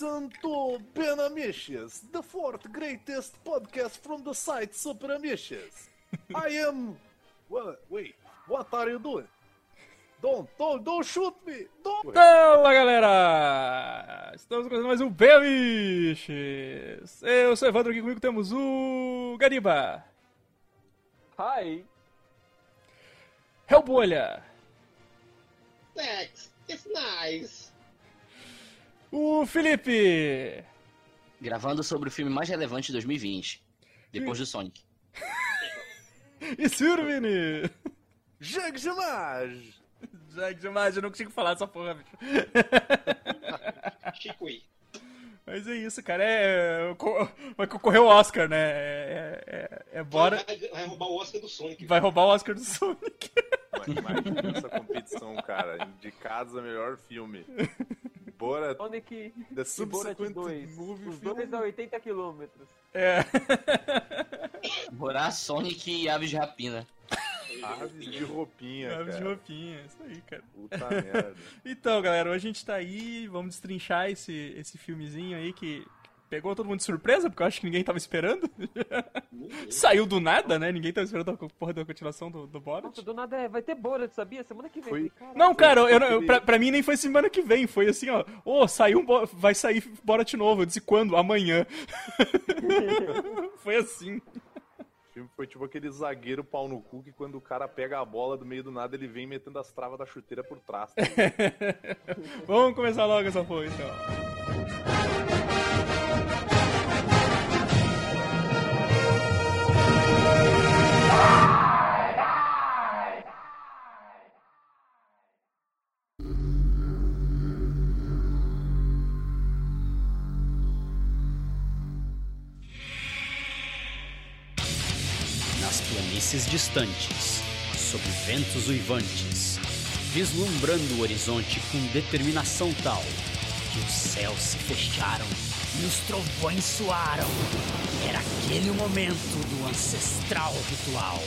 listen to Ben Amishes, the fourth greatest podcast from the site Super Amishes. I am. What? Wait, what are you doing? Don't, don't, don't shoot me! Don't! Fala galera! Estamos começando mais um Bemiches! Eu sou o Evandro, aqui comigo temos o Gariba, Hi. Hellbolha, Thanks, it's nice. O Felipe Gravando sobre o filme mais relevante de 2020, depois do Sonic. e Survini! Jegue demais! Que demais, eu não consigo falar essa porra, bicho. Chicoí. Mas é isso, cara. É. co- Vai concorrer o Oscar, né? É, é, é bora. Vai, vai roubar o Oscar do Sonic. Vai roubar o Oscar do Sonic. Imagina essa competição, cara. Indicados a melhor filme. Bora, Sonic The e Borat Subsequent 2. Movie Os Film. dois a 80 km. É. Borá, Sonic e Aves de Rapina. Aves de roupinha, Aves de cara. roupinha, isso aí, cara. Puta merda. Então, galera, hoje a gente tá aí, vamos destrinchar esse, esse filmezinho aí que pegou todo mundo de surpresa, porque eu acho que ninguém tava esperando. Saiu do nada, né? Ninguém tava esperando a porra da continuação do, do Borat. Nossa, do nada é, vai ter Borat, sabia? Semana que vem. Foi-. Não, cara, eu, eu- pra, pra mim nem foi semana que vem, foi assim, ó. Ô, saiu um Bo- vai sair Borat novo. Eu disse quando? Amanhã. foi assim. O filme foi tipo aquele zagueiro pau no cu que quando o cara pega a bola do meio do nada, ele vem metendo as travas da chuteira por trás. tá? Vamos começar logo essa porra, então. Distantes, sob ventos uivantes, vislumbrando o horizonte com determinação tal que os céus se fecharam e os trovões soaram. Era aquele momento do ancestral ritual.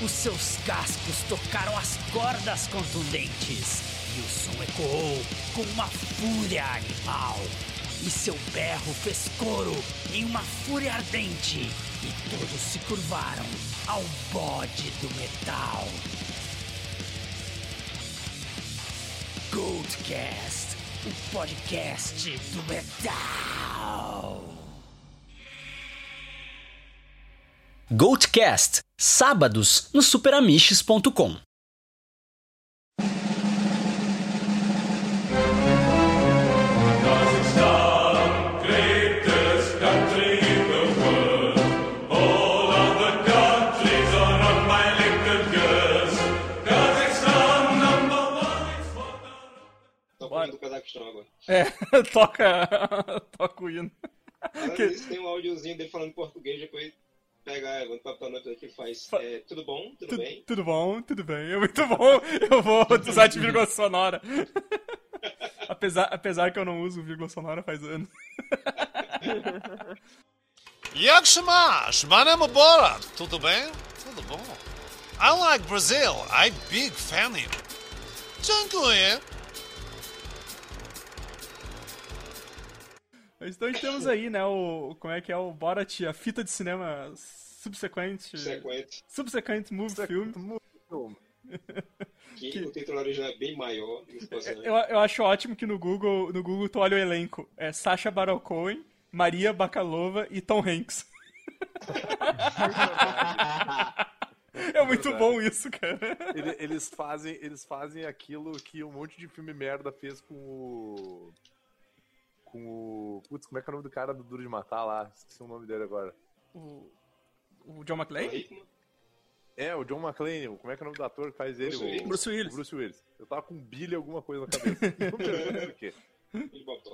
Os seus cascos tocaram as cordas contundentes e o som ecoou com uma fúria animal. E seu berro fez coro em uma fúria ardente e todos se curvaram ao bode do metal. Goldcast, o podcast do metal. Goldcast, sábados no superamiches.com. do Cazaquistão agora. É, toca. toca o hino. Além Que- disso, tem um áudiozinho dele falando em português, depois pega o papel nota que faz. Fa- É, tudo bom? Tudo Tu- bem? Tudo bom, tudo bem. É muito bom. Eu vou usar de vírgula sonora. apesar, apesar que eu não uso vírgula sonora faz anos. Jak się masz? Borat. Tudo bem? Tudo bom. I like Brazil. I'm big fan of you. Dziękuję. Então a gente temos aí, né, o. Como é que é o Borat, a fita de cinema subsequente. Sequente. Subsequent movie film. Que, Que- o título original é bem maior. você- Eu, eu acho ótimo que no Google, no Google tu olha o elenco. É Sacha Baron Cohen, Maria Bakalova e Tom Hanks. É muito bom isso, cara. Ele- eles, fazem, eles fazem aquilo que um monte de filme merda fez com o. Com o. Putz, como é que é o nome do cara do Duro de Matar lá? Esqueci o nome dele agora. O, o John McClane? É, o John McClane. Como é que é o nome do ator que faz ele? Bruce O- Willis. Bruce Willis. o Bruce Willis. Eu tava com Billy alguma coisa na cabeça. Não me lembro por quê.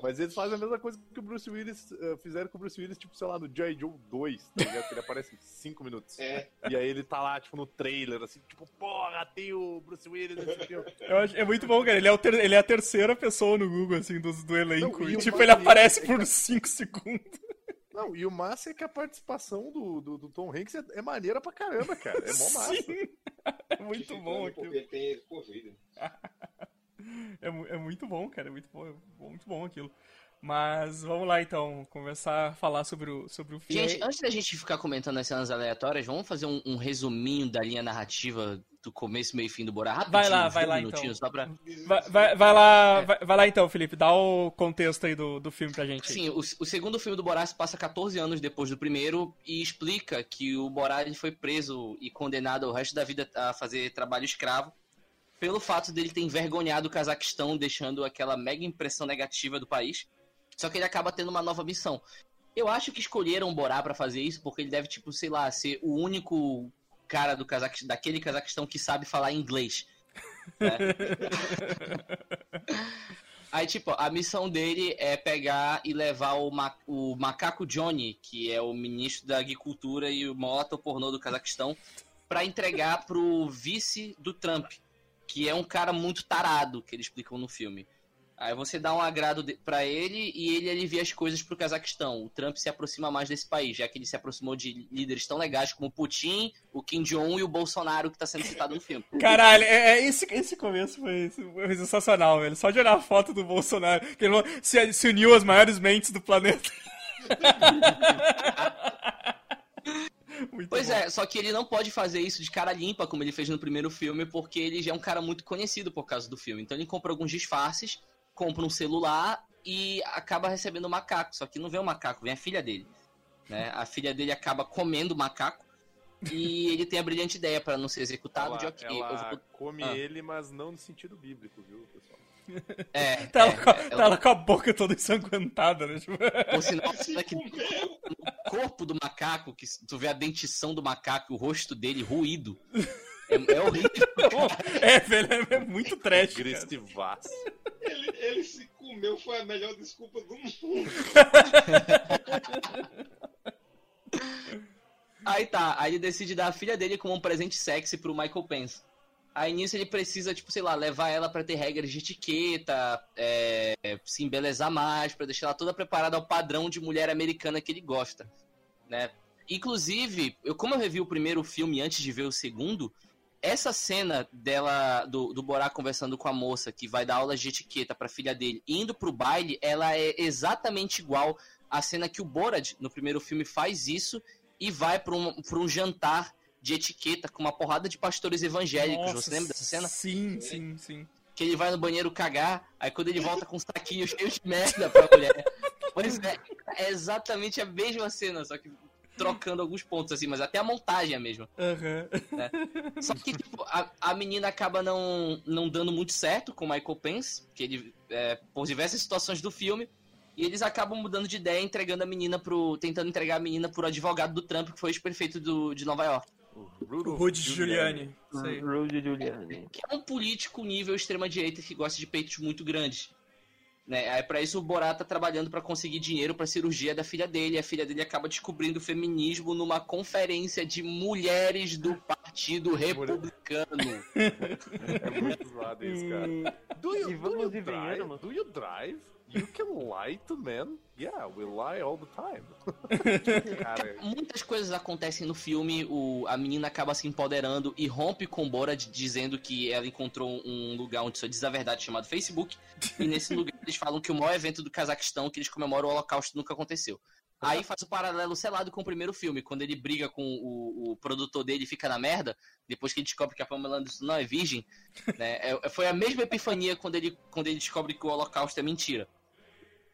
Mas eles fazem a mesma coisa que o Bruce Willis eh, fizeram com o Bruce Willis, tipo, sei lá, no G.I. Joe 2, tá ligado? Que ele aparece em 5 minutos. É, E aí ele tá lá, tipo, no trailer, assim, tipo, porra, tem o Bruce Willis nesse filme. Eu acho- é muito bom, cara. Ele é, o ter- ele é a terceira pessoa no Google, assim, do, do elenco. Não, e e, tipo, ele aparece é por que- 5 segundos. Não, e o massa é que a participação do, do, do Tom Hanks é, é maneira pra caramba, cara. É mó massa. Sim. É muito bom Porque aquilo. ele tem Covid. Muito bom, cara. Muito bom, muito bom aquilo. Mas vamos lá então, começar a falar sobre o, sobre o filme. Gente, antes da gente ficar comentando as cenas aleatórias, vamos fazer um, um resuminho da linha narrativa do começo, meio e fim do Borá? Rapidinho, Vai lá, vai lá, então. Pra... Vai, vai, vai lá, vai, vai lá então, Felipe, dá o contexto aí do, do filme pra gente. Sim, o, o segundo filme do Borá se passa 14 anos depois do primeiro e explica que o Borá ele foi preso e condenado ao resto da vida a fazer trabalho escravo pelo fato dele ter envergonhado o Cazaquistão, deixando aquela mega impressão negativa do país. Só que ele acaba tendo uma nova missão. Eu acho que escolheram Borá pra fazer isso porque ele deve, tipo, sei lá, ser o único cara do Cazaquistão, daquele Cazaquistão que sabe falar inglês. né? Aí, tipo, a missão dele é pegar e levar o, ma o macaco Johnny, que é o ministro da agricultura e o maior pornô do Cazaquistão, pra entregar pro vice do Trump, que é um cara muito tarado, que eles explicam no filme. Aí você dá um agrado pra ele e ele alivia as coisas pro Cazaquistão. O Trump se aproxima mais desse país, já que ele se aproximou de líderes tão legais como o Putin, o Kim Jong-un e o Bolsonaro, que tá sendo citado no filme. Caralho, é, é esse, esse começo foi, foi sensacional, velho. Só de olhar a foto do Bolsonaro, que ele se, se uniu às maiores mentes do planeta. Muito Pois bom. é, só que ele não pode fazer isso de cara limpa, como ele fez no primeiro filme, porque ele já é um cara muito conhecido por causa do filme. Então ele compra alguns disfarces, compra um celular e acaba recebendo o macaco. Só que não vem o macaco, vem a filha dele. Né? A filha dele acaba comendo o macaco e ele tem a brilhante ideia para não ser executado Ela, de ok. ela vou- come Ah. ele, mas não no sentido bíblico, viu, pessoal? É, Tá, ela, é, com, a- é, tá ela com a boca toda ensanguentada, né? Tipo, Por sinal, cena que no corpo do macaco, que tu vê a dentição do macaco, o rosto dele ruído. É, é horrível. é, velho, é muito trash, cara. Agressivaço. Ele, ele se comeu, foi a melhor desculpa do mundo. Aí tá, aí ele decide dar a filha dele como um presente sexy pro Michael Pence. Aí nisso ele precisa, tipo, sei lá, levar ela pra ter regras de etiqueta, é, se embelezar mais, pra deixar ela toda preparada ao padrão de mulher americana que ele gosta, né? Inclusive, eu, como eu revi o primeiro filme antes de ver o segundo, essa cena dela, do, do Borá conversando com a moça que vai dar aulas de etiqueta pra filha dele, indo pro baile, ela é exatamente igual à cena que o Borat, no primeiro filme, faz isso e vai pra um, pra um jantar de etiqueta com uma porrada de pastores evangélicos. Nossa, Você lembra dessa cena? Sim, sim, sim. Que ele vai no banheiro cagar, aí quando ele volta com um saquinho cheio de merda pra mulher. Pois é, é exatamente a mesma cena, só que trocando alguns pontos assim, mas até a montagem é a mesma. Aham. Só que, tipo, a, a menina acaba não, não dando muito certo com o Michael Pence, que ele, é, por diversas situações do filme, e eles acabam mudando de ideia, entregando a menina pro. tentando entregar a menina pro advogado do Trump, que foi o ex-prefeito de Nova York. O Rudy Giuliani. Aí. Rudy Giuliani. Que é um político nível extrema-direita que gosta de peitos muito grandes. Né? Aí pra isso o Borat tá trabalhando pra conseguir dinheiro pra cirurgia da filha dele. E a filha dele acaba descobrindo o feminismo numa conferência de mulheres do Partido Republicano. É muito zoado isso, cara. E, Do you, E do you drive? Do you drive? You can lie to men? Yeah, we lie all the time. cara, Muitas coisas acontecem no filme, o, a menina acaba se empoderando e rompe com o Borat dizendo que ela encontrou um lugar onde só diz a verdade chamado Facebook. E nesse lugar eles falam que o maior evento do Cazaquistão que eles comemoram o Holocausto nunca aconteceu. Aí faz o paralelo selado com o primeiro filme, quando ele briga com o, o produtor dele e fica na merda, depois que ele descobre que a Pamela Anderson não é virgem, né? É- foi a mesma epifania quando ele, quando ele descobre que o Holocausto é mentira.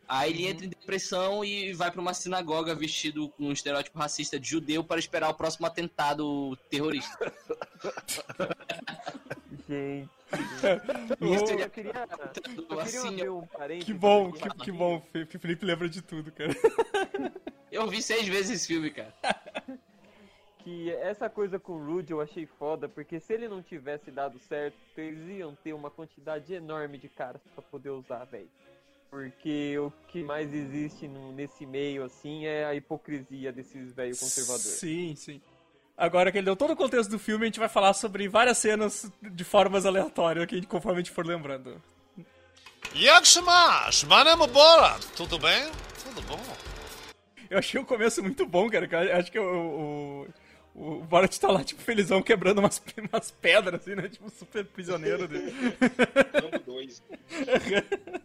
Aí ele entra em depressão e vai pra uma sinagoga vestido com um estereótipo racista de judeu para esperar o próximo atentado terrorista. gente. Isso eu, ele eu queria, eu queria assim, abrir um parênteses. Que bom, que, que bom. Fe- Felipe lembra de tudo, cara. eu vi seis vezes esse filme, cara. que essa coisa com o Rudy eu achei foda, porque se ele não tivesse dado certo, eles iam ter uma quantidade enorme de caras pra poder usar, velho. Porque o que mais existe no- nesse meio, assim, é a hipocrisia desses velhos conservadores. Sim, sim. Agora que ele deu todo o contexto do filme, a gente vai falar sobre várias cenas de formas aleatórias, que conforme a gente for lembrando. Jak masz? Is Borat. Tudo bem? Tudo bom. Eu achei o começo muito bom, cara. eu Acho que o, o, O Borat tá lá, tipo, felizão, quebrando umas, umas pedras, assim, né? Tipo, super prisioneiro dele. Rambo 2.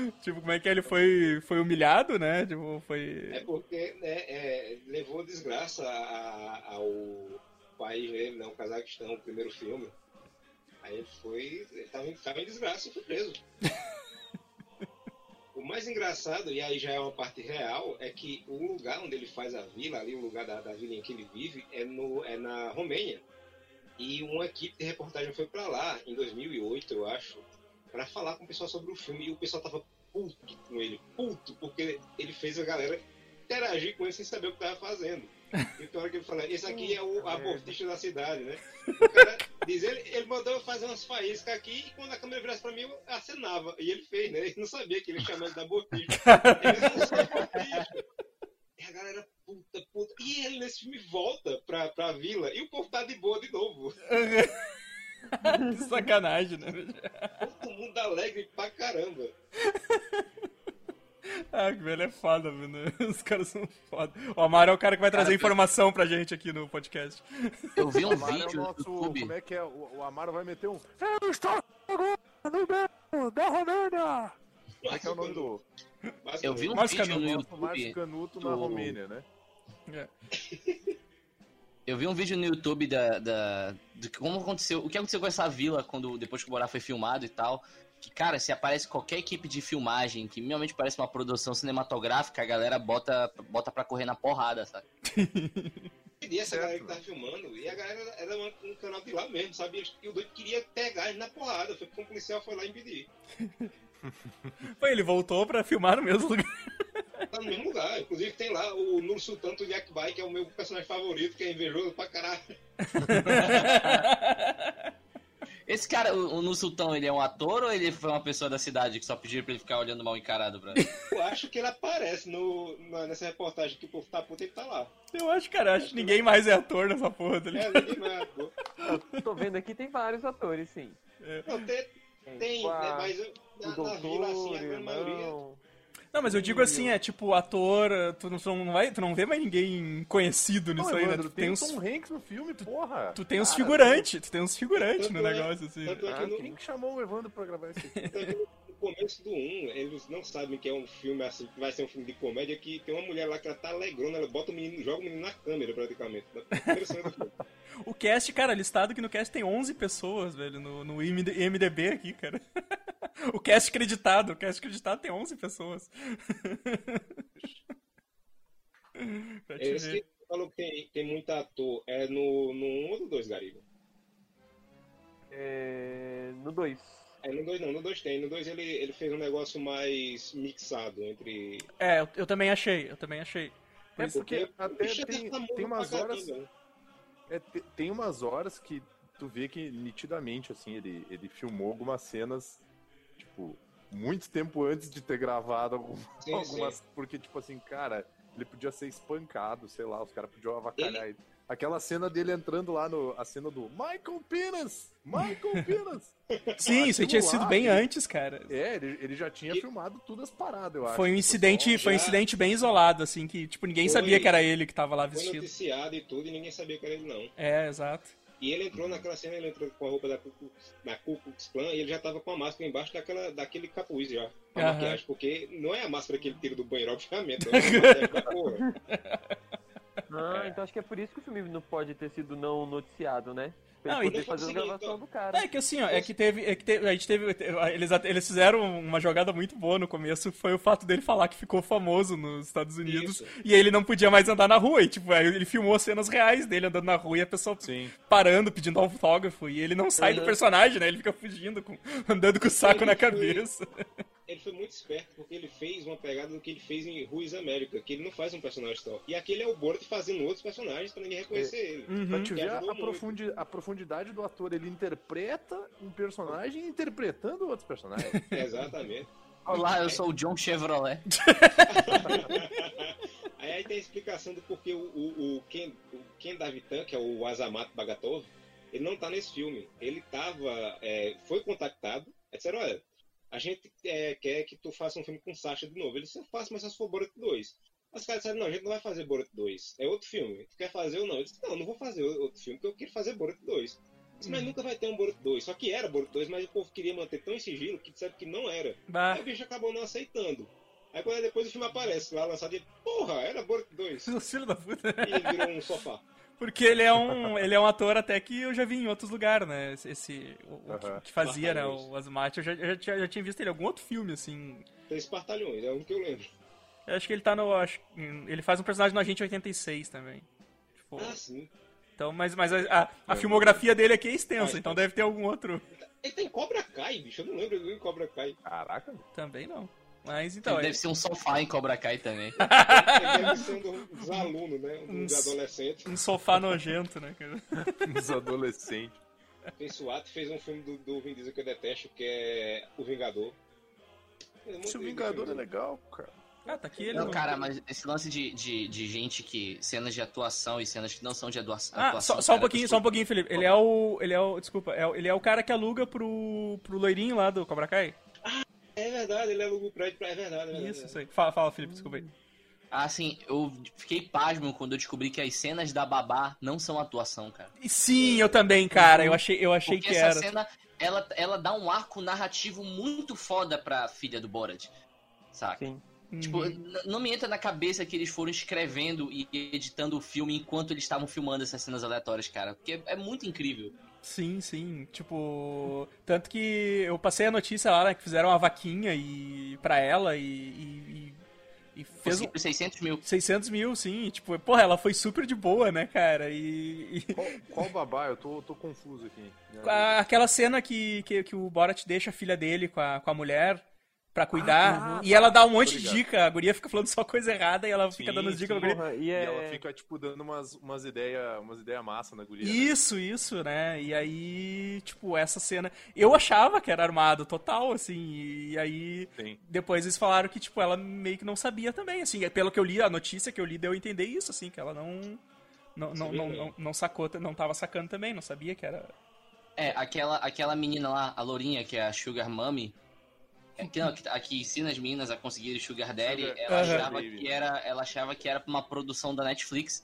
tipo, como é que ele foi, foi humilhado, né? Tipo, foi... É porque né, é, levou desgraça a- ao país dele, né, o Cazaquistão, o primeiro filme. Aí ele foi. Ele tava, em- tava em desgraça e foi preso. o mais engraçado, e aí já é uma parte real, é que o lugar onde ele faz a vila, ali, o lugar da, da vila em que ele vive, é, no, é na Romênia. E uma equipe de reportagem foi pra lá, em 2008, eu acho, pra falar com o pessoal sobre o filme. E o pessoal tava puto com ele, puto, porque ele fez a galera interagir com ele sem saber o que tava fazendo. E tem hora que ele fala, esse aqui é o abortista da cidade, né? O cara diz, ele, ele mandou eu fazer umas faíscas aqui e quando a câmera virasse pra mim, eu acenava. E ele fez, né? Ele não sabia que ele chamava ele de abortista. Ele não sabia abortista. E a galera, puta, puta. E ele nesse filme volta pra, pra vila e o povo tá de boa de novo. que sacanagem, né? Todo mundo alegre pra caramba. Ah, que velho é foda, velho. né? Os caras são foda. O Amaro é o cara que vai trazer informação pra gente aqui no podcast. Eu vi um é o vídeo no nosso. YouTube. Como é que é? O, o Amaro vai meter um. Eu estou agora no meio da Romênia. Como é que é o nome do. Eu vi um Mas, vídeo cara, no não Nosso Márcio YouTube. Canuto na Romênia, né? É. Eu vi um vídeo no YouTube da, da de como aconteceu, o que aconteceu com essa vila quando depois que o Borá foi filmado e tal. Que, cara, se aparece qualquer equipe de filmagem que minimamente parece uma produção cinematográfica, a galera bota, bota pra correr na porrada, sabe? E essa galera que tava filmando, e a galera era um, um canal de lá mesmo, sabe? E o doido queria pegar ele na porrada, foi porque um policial foi lá impedir. Foi, ele voltou pra filmar no mesmo lugar. Tá no mesmo lugar. Inclusive tem lá o Nur Sultan do Jack Bai, que é o meu personagem favorito, que é invejoso pra caralho. Esse cara, o, o Nussultão, ele é um ator ou ele foi uma pessoa da cidade que só pediram pra ele ficar olhando mal encarado pra Eu acho que ele aparece no, na- nessa reportagem que o povo tá puto, ele tá lá. Eu acho, cara, acho que ninguém mais é ator nessa porra, tá É, ninguém mais, pô. Eu tô vendo aqui, tem vários atores, sim. Não, tem, tem a- né, mas eu- o na, na vila, assim, doutor, a grande maioria... Não, mas eu digo assim, é tipo, ator, tu não, tu não vai, tu não vê mais ninguém conhecido nisso Não, aí, né? Tu tem tem uns, Tom Hanks no filme, porra. tu tem uns figurantes, tu tem uns figurantes no é- negócio, assim. Tanto é que Ah, no, quem que chamou o Evandro pra gravar esse no começo do 1, eles não sabem que é um filme assim, que vai ser um filme de comédia, que tem uma mulher lá que ela tá alegrona, ela bota o menino, joga o menino na câmera praticamente. Na primeira cena do filme. O cast, cara, listado aqui no cast tem 11 pessoas, velho, no, no IMD IMDB aqui, cara. O cast acreditado, o cast acreditado tem 11 pessoas. pra te Esse ver. que falou que tem, tem muito ator, é no, no 1 ou no 2, Gariba? É... No 2. É, no 2 não, no 2 tem. No 2 ele, ele fez um negócio mais mixado entre. É, eu, eu também achei, eu também achei. É porque até Bicho, tem, tem umas horas. caramba. É, te- tem umas horas que tu vê que nitidamente, assim, ele, ele filmou algumas cenas, tipo, muito tempo antes de ter gravado algum- Sim, algumas. Porque, tipo assim, cara, ele podia ser espancado, sei lá, os caras podiam avacalhar ele. Aquela cena dele entrando lá no. A cena do Michael Pinas! Michael Pinas! Sim, isso tinha Aquilo sido lá, bem ele- antes, cara. É, ele, ele já tinha E- filmado tudo as paradas, eu acho. Foi um incidente, foi um incidente bem isolado, assim, que, tipo, ninguém Foi- sabia que era ele que tava lá Foi vestido. noticiado e tudo, e ninguém sabia que era ele, não. É, exato. E ele entrou naquela cena, ele entrou com a roupa da Ku Klux, da Ku Klux Klan e ele já tava com a máscara embaixo daquela, daquele capuz já. A Aham. maquiagem, porque não é a máscara que ele tira do banheiro, obviamente. É a maquiagem da porra. Ah, então acho que é por isso que o filme não pode ter sido não noticiado, né? Pra Não, ele poder fazer a gravação do cara. É que assim, ó, é que teve, é que teve, a gente teve, eles, eles fizeram uma jogada muito boa no começo, foi o fato dele falar que ficou famoso nos Estados Unidos Isso. e aí ele não podia mais andar na rua, e tipo, aí ele filmou cenas reais dele andando na rua e a pessoa Sim. parando, pedindo autógrafo, e ele não sai do Uhum. personagem, né, ele fica fugindo, com- andando com o saco Ele na foi- cabeça. Ele foi muito esperto porque ele fez uma pegada do que ele fez em Ruiz América, que ele não faz um personagem só. E aqui ele é o Borat fazendo outros personagens pra ninguém reconhecer ele. Uhum. Pra te ver a, ajudou a profundi- a profundidade do ator, ele interpreta um personagem interpretando outros personagens. Exatamente. Olá, eu sou o John Chevrolet. aí, aí tem a explicação do porquê o, o, o Ken, o Ken Davitan, que é o Azamat Bagatov, ele não tá nesse filme. Ele tava. é, foi contactado. aí Disseram, olha, a gente é, quer que tu faça um filme com Sasha de novo. Ele disse, eu faço, mas só se for Borat 2. Os caras disseram, não, a gente não vai fazer Borat 2. É outro filme. Tu quer fazer ou não? Eu disse, não, não vou fazer outro filme, porque eu quero fazer Borat 2. Eu disse, mas nunca vai ter um Borat 2. Só que era Borat 2, mas o povo queria manter tão em sigilo que disseram que não era. Bah, Aí o bicho acabou não aceitando. Aí quando depois o filme aparece lá lançado, ele, porra, era Borat 2. filho da puta. E ele virou um sofá. Porque ele é um, ele é um ator até que eu já vi em outros lugares, né? Esse, o, o que- Aham. que fazia, né? O Asmat. Eu já, eu já, tinha- já tinha visto ele em algum outro filme, assim. Três Espartalhões, é um que eu lembro. Eu acho que ele tá no. acho- ele faz um personagem no Agente 86 também. Tipo, Ah, sim. então, mas mas a, a- a filmografia dele aqui é extensa, Faz, então faz. deve ter algum outro. Ele tem Cobra Kai, bicho. Eu não lembro do Cobra Kai. Caraca. Também não. Mas então. Ele ele- deve ser um sofá em Cobra Kai também. Ele deve ser um dos alunos, né? Um dos Uns- adolescentes. Um sofá nojento, né, cara? Os adolescentes. Fez SWAT, fez um filme do, do Vin Diesel que eu detesto, que é O Vingador. É Esse Vingador é legal, cara. Ah, tá aqui ele. Não, cara, mas esse lance de, de, de gente que. cenas de atuação e cenas que não são de Ah, atuação. só, só um cara, pouquinho, só um pouquinho, Felipe. Ele é o. Ele é o. Desculpa, é o- ele é o cara que aluga pro, pro loirinho lá do Cobra Kai? É verdade, ele aluga o prédio pra. É verdade, é verdade. Isso, isso aí. Fala, fala, Felipe, desculpa aí. Ah, assim, eu fiquei pasmo quando eu descobri que as cenas da babá não são atuação, cara. Sim, eu também, cara. Eu achei, eu achei Porque que essa era. cena, ela, ela dá um arco narrativo muito foda pra filha do Borat. Saca? Sim. Tipo, Uhum. não me entra na cabeça que eles foram escrevendo e editando o filme enquanto eles estavam filmando essas cenas aleatórias, cara. Porque é muito incrível. Sim, sim. Tipo. Tanto que eu passei a notícia lá, né, que fizeram uma vaquinha e pra ela e. e, e- fez um. Possível 600 mil. 600 mil, sim. e, Tipo, porra, ela foi super de boa, né, cara? E. e- Qual, qual babá? Eu tô, tô confuso aqui. aquela cena que, que, que o Borat deixa a filha dele com a, com a mulher pra cuidar. Ah, e ela dá um monte de dica. A guria fica falando só coisa errada e ela fica Sim, dando as dicas pra guria. Porra, e E é... ela fica, tipo, dando umas, umas ideias umas ideia massa na guria. né? Isso, isso, né? E aí, tipo, essa cena. Eu achava que era armado total, assim. E aí. Sim. Depois eles falaram que, tipo, ela meio que não sabia também, assim. Pelo que eu li, a notícia que eu li deu a entender isso, assim, que ela não. Não, não, não, né? não, não sacou, não tava sacando também, não sabia que era. É, aquela, aquela menina lá, a Lourinha, que é a Sugar Mummy, é, que, não, que, a que ensina as meninas a conseguir Sugar Daddy, Sugar- ela, achava que era, ela achava que era uma produção da Netflix.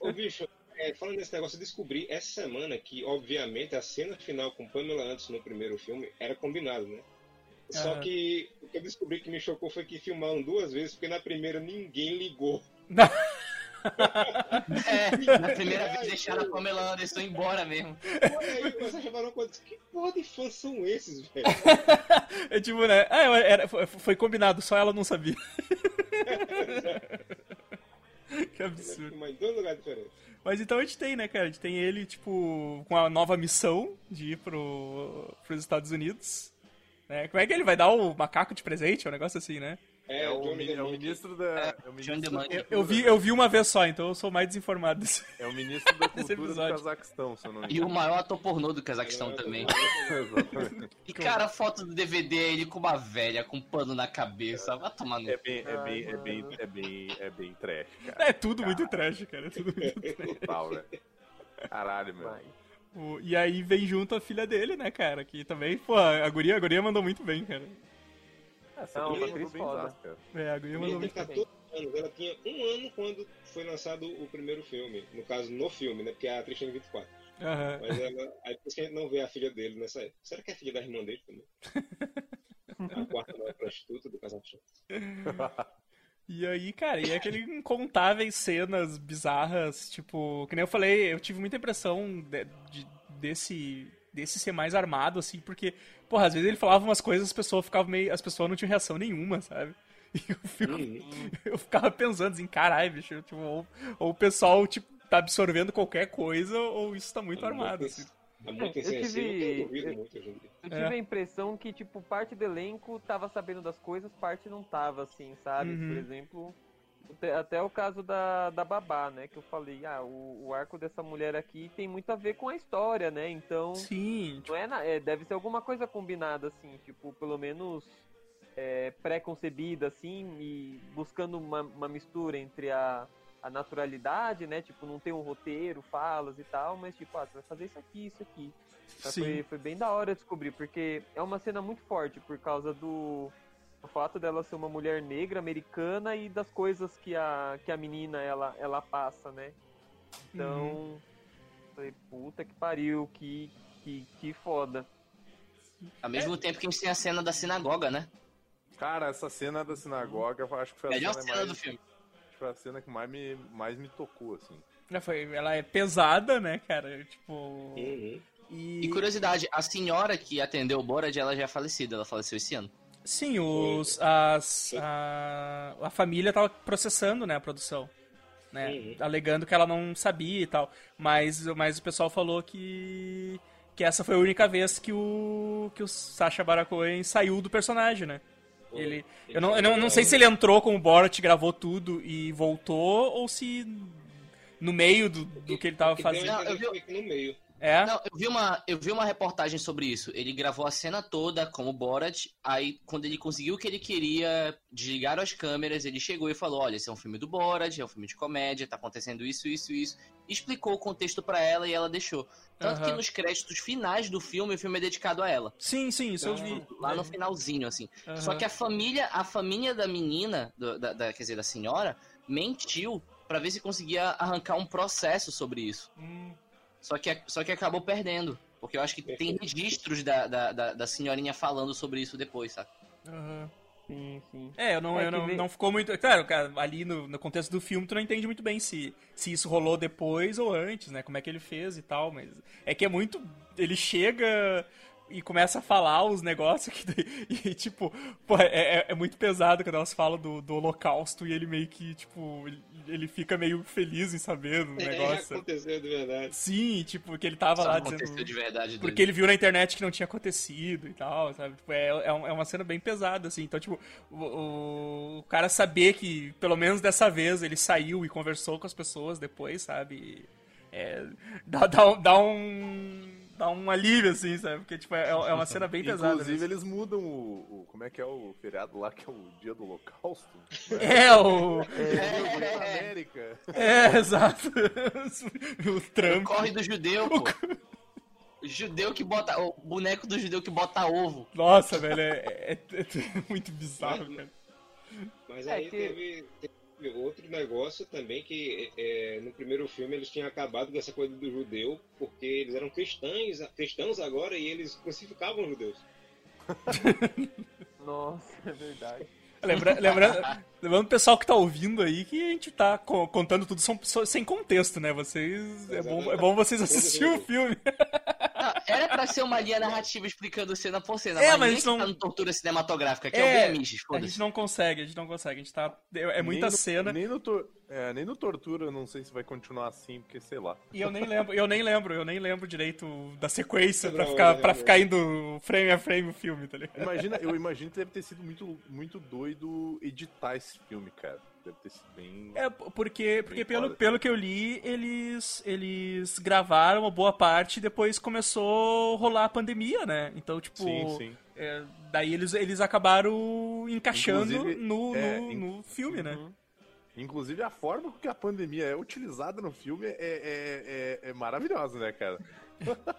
Ô, bicho, é, falando nesse negócio, eu descobri essa semana que, obviamente, a cena final com Pamela Anderson no primeiro filme era combinado, né? Só Aham. que o que eu descobri que me chocou foi que filmaram duas vezes, porque na primeira ninguém ligou. É, na primeira vez deixaram a Pamela Anderson embora mesmo. Olha aí, você acharam uma coisa, que porra de fãs são esses, velho? É tipo, né? Ah, era, foi, foi combinado, só ela não sabia. que absurdo. Em dois lugares diferentes. Mas então a gente tem, né, cara? A gente tem ele, tipo, com a nova missão de ir pro, pros Estados Unidos. Né? Como é que ele vai dar o macaco de presente? É um negócio assim, né? É, É, o, Johnny mi- the é o ministro da. É o John ministro. Eu, eu vi, eu vi uma vez só, então eu sou mais desinformado desse. é o ministro da cultura do. Cazaquistão, se eu não me E o engano. maior ator pornô do Cazaquistão também. Exatamente. E cara, a foto do DVD é ele com uma velha, com um pano na cabeça. Vai tomar no É bem, é bem, é bem, é bem, é bem trash, cara. É tudo muito trash, cara. É tudo muito trash. Total, velho. Caralho, meu. Vai. O- E aí vem junto a filha dele, né, cara? Que também, pô, a guria, a guria mandou muito bem, cara. Essa guria uma atriz foda. É, a guria A mandou bem. 14 anos, ela tinha um ano quando foi lançado o primeiro filme. No caso, no filme, né? Porque a atriz tem 24. Aham. Mas ela. Aí por isso que a gente não vê a filha dele nessa época. Será que é filha da irmã dele também? a quarta maior prostituta do Cazaquistão. E aí, cara, e é aquele incontáveis cenas bizarras, tipo, que nem eu falei, eu tive muita impressão de- de- desse desse ser mais armado assim, porque, porra, às vezes ele falava umas coisas, as pessoas ficavam meio, as pessoas não tinham reação nenhuma, sabe? E eu, fico- Uhum. eu ficava pensando assim, caralho, bicho, tipo, ou, ou o pessoal tipo tá absorvendo qualquer coisa ou isso tá muito armado, assim. Tá muito Eu tive- eu duvido eu- muito em dia. Eu tive É. a impressão que, tipo, parte do elenco tava sabendo das coisas, parte não tava, assim, sabe? Uhum. Por exemplo, até- o caso da, da babá, né? Que eu falei, ah, o, o arco dessa mulher aqui tem muito a ver com a história, né? Então, Sim, tipo, não é, na- é, deve ser alguma coisa combinada, assim, tipo, pelo menos é, pré-concebida, assim, e buscando uma, uma mistura entre a, a naturalidade, né? Tipo, não tem um roteiro, falas e tal, mas tipo, ah, você vai fazer isso aqui, isso aqui. Sim. Foi, foi bem da hora descobrir, porque é uma cena muito forte por causa do, O fato dela ser uma mulher negra, americana e das coisas que a, que a menina ela, ela passa, né? Então, falei, puta que pariu, que, que, que foda. Ao mesmo tempo que a gente tem a cena da sinagoga, né? Cara, essa cena da sinagoga, eu acho que foi a Melhor cena, cena mais, do filme. foi a cena que mais me, mais me tocou, assim. Ela, foi, ela é pesada, né, cara? Tipo. Uhum. E, E curiosidade, a senhora que atendeu o Borat, ela já é falecida, ela faleceu esse ano. Sim, os, as, a, a família tava processando, né, a produção. Né, Uhum. alegando que ela não sabia e tal. Mas, mas o pessoal falou que. Que essa foi a única vez que o. que o Sacha Baron Cohen saiu do personagem, né? Ele, eu não, eu não, não sei se ele entrou como Borat, gravou tudo e voltou, ou se no meio do, do que ele tava fazendo. Eu aqui no meio. É? Não, eu vi, uma, eu vi uma reportagem sobre isso. Ele gravou a cena toda como Borat, aí quando ele conseguiu o que ele queria, desligaram as câmeras, ele chegou e falou, olha, esse é um filme do Borat, é um filme de comédia, tá acontecendo isso, isso, isso. Explicou o contexto pra ela e ela deixou. Tanto que Aham. nos créditos finais do filme, o filme é dedicado a ela. Sim, sim, isso eu vi. Lá no finalzinho, assim. Aham. Só que a família, a família da menina, da, da- quer dizer, da senhora, mentiu pra ver se conseguia arrancar um processo sobre isso. Hum, Só que, só que acabou perdendo. Porque eu acho que tem registros da, da, da, da senhorinha falando sobre isso depois, sabe? aham. Sim, sim. É, eu não, É eu não, não ficou muito. Claro, cara, ali no, no contexto do filme, tu não entende muito bem se, se isso rolou depois ou antes, né? Como é que ele fez e tal, mas. É que é muito. Ele chega e começa a falar os negócios que e tipo, pô, é, é- é muito pesado quando elas falam do, do holocausto e ele meio que, tipo, ele, fica meio feliz em saber do É, negócio. aconteceu de verdade. Sim, tipo, que ele tava Só lá aconteceu dizendo. de verdade dele. Porque ele viu na internet que não tinha acontecido e tal, sabe? Tipo, é, é, é uma cena bem pesada, assim. Então, tipo, o, o- cara saber que, pelo menos dessa vez, ele saiu e conversou com as pessoas depois, sabe? É, dá, dá, dá um. Dá um alívio, assim, sabe? Porque, tipo, é, é uma cena bem pesada. Inclusive, mesmo. eles mudam o, o- Como é que é o feriado lá, que é o dia do holocausto? É, o. É, na América. É, exato. o Trump. corre do judeu, pô. O judeu que bota. O boneco do judeu que bota ovo. Nossa, velho, é, é- é muito bizarro, cara. Mas É aí que- teve, teve outro negócio também que é, no primeiro filme eles tinham acabado com essa coisa do judeu, porque eles eram cristãos, cristãos agora e eles crucificavam judeus. Nossa, é verdade. Lembra, lembrando, lembrando o pessoal que tá ouvindo aí que a gente tá co- contando tudo são- sem contexto, né? Vocês. É bom, é bom vocês assistirem o filme. Não, era pra ser uma linha narrativa explicando cena por cena, É, mas, mas ninguém não- tá no tortura cinematográfica, que é, É, o A gente não consegue, a gente não consegue. A gente tá. É, é muita Nem no- cena. Nem no, tor- é, nem no Tortura, eu não sei se vai continuar assim, porque sei lá. E eu nem lembro, eu nem lembro, eu nem lembro direito da sequência pra Não, ficar, é. ficar indo frame a frame o filme, tá ligado? Imagina, eu imagino que deve ter sido muito, muito doido editar esse filme, cara. Deve ter sido bem. É, porque, porque Bem pelo, foda. pelo que eu li, eles, eles gravaram uma boa parte e depois começou a rolar a pandemia, né? Então, tipo. Sim, sim. é, daí eles, eles acabaram encaixando no, é, no, no filme, né? Inclusive, a forma com que a pandemia é utilizada no filme é, é, é, é maravilhosa, né, cara?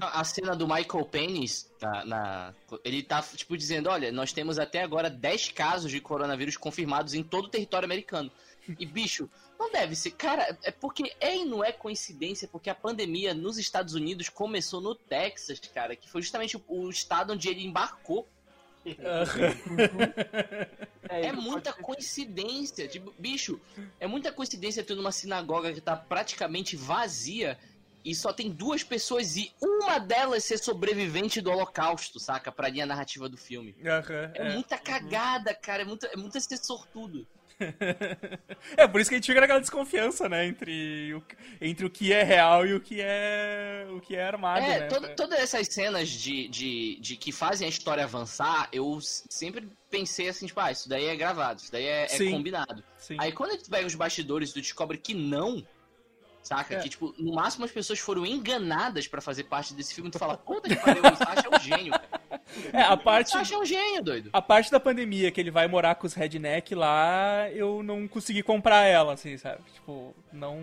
A cena do Michael Penis, na, na- ele tá, tipo, dizendo, olha, nós temos até agora 10 casos de coronavírus confirmados em todo o território americano. E, bicho, não deve ser. Cara, é porque é e não é coincidência, porque a pandemia nos Estados Unidos começou no Texas, cara, que foi justamente o, o estado onde ele embarcou. É isso muita coincidência. Tipo, bicho, é muita coincidência ter uma sinagoga que tá praticamente vazia e só tem duas pessoas e uma delas ser sobrevivente do holocausto, saca? Pra linha narrativa do filme. Aham, É, muita cagada, cara. É muito, é muito ser sortudo. É, por isso que a gente fica naquela desconfiança, né? Entre o, entre o que é real e o que é, o que é armado, é, né? todo- todas essas cenas de, de, de que fazem a história avançar, eu sempre pensei assim, tipo, ah, isso daí é gravado, isso daí é, é Sim. combinado. Sim. Aí quando tu pega os bastidores, tu descobre que não. Saca? É. Que, tipo, no máximo as pessoas foram enganadas pra fazer parte desse filme. Tu fala, puta que pariu, o Sasha é um gênio, cara. É, a parte. Você acha um gênio, doido. A parte da pandemia que ele vai morar com os redneck lá, eu não consegui comprar ela, assim, sabe? Tipo, não.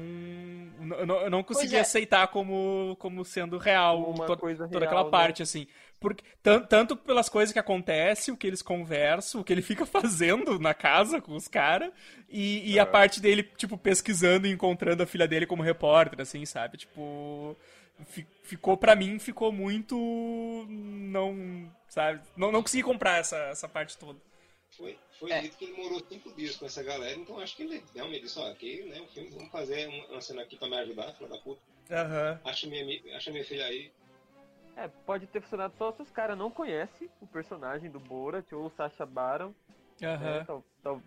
Eu não, eu não consegui é. aceitar como, como sendo real Uma to- coisa toda real, aquela né? parte, assim. Porque, tan- tanto pelas coisas que acontecem, o que eles conversam, o que ele fica fazendo na casa com os caras, e, e a parte dele, tipo, pesquisando e encontrando a filha dele como repórter, assim, sabe? Tipo. Fi- Ficou, pra mim, ficou muito. Não. Sabe? Não, não consegui comprar essa, essa parte toda. Foi, foi É. dito que ele morou cinco dias com essa galera, então acho que ele realmente disse, ó, aqui, né, o filme, vamos fazer uma, cena aqui pra me ajudar, filha da puta. Aham. Acha minha, mi- acha minha filha aí. É, pode ter funcionado só se os caras não conhecem o personagem do Borat ou o Sacha Baron. né? Aham. Tal- tal-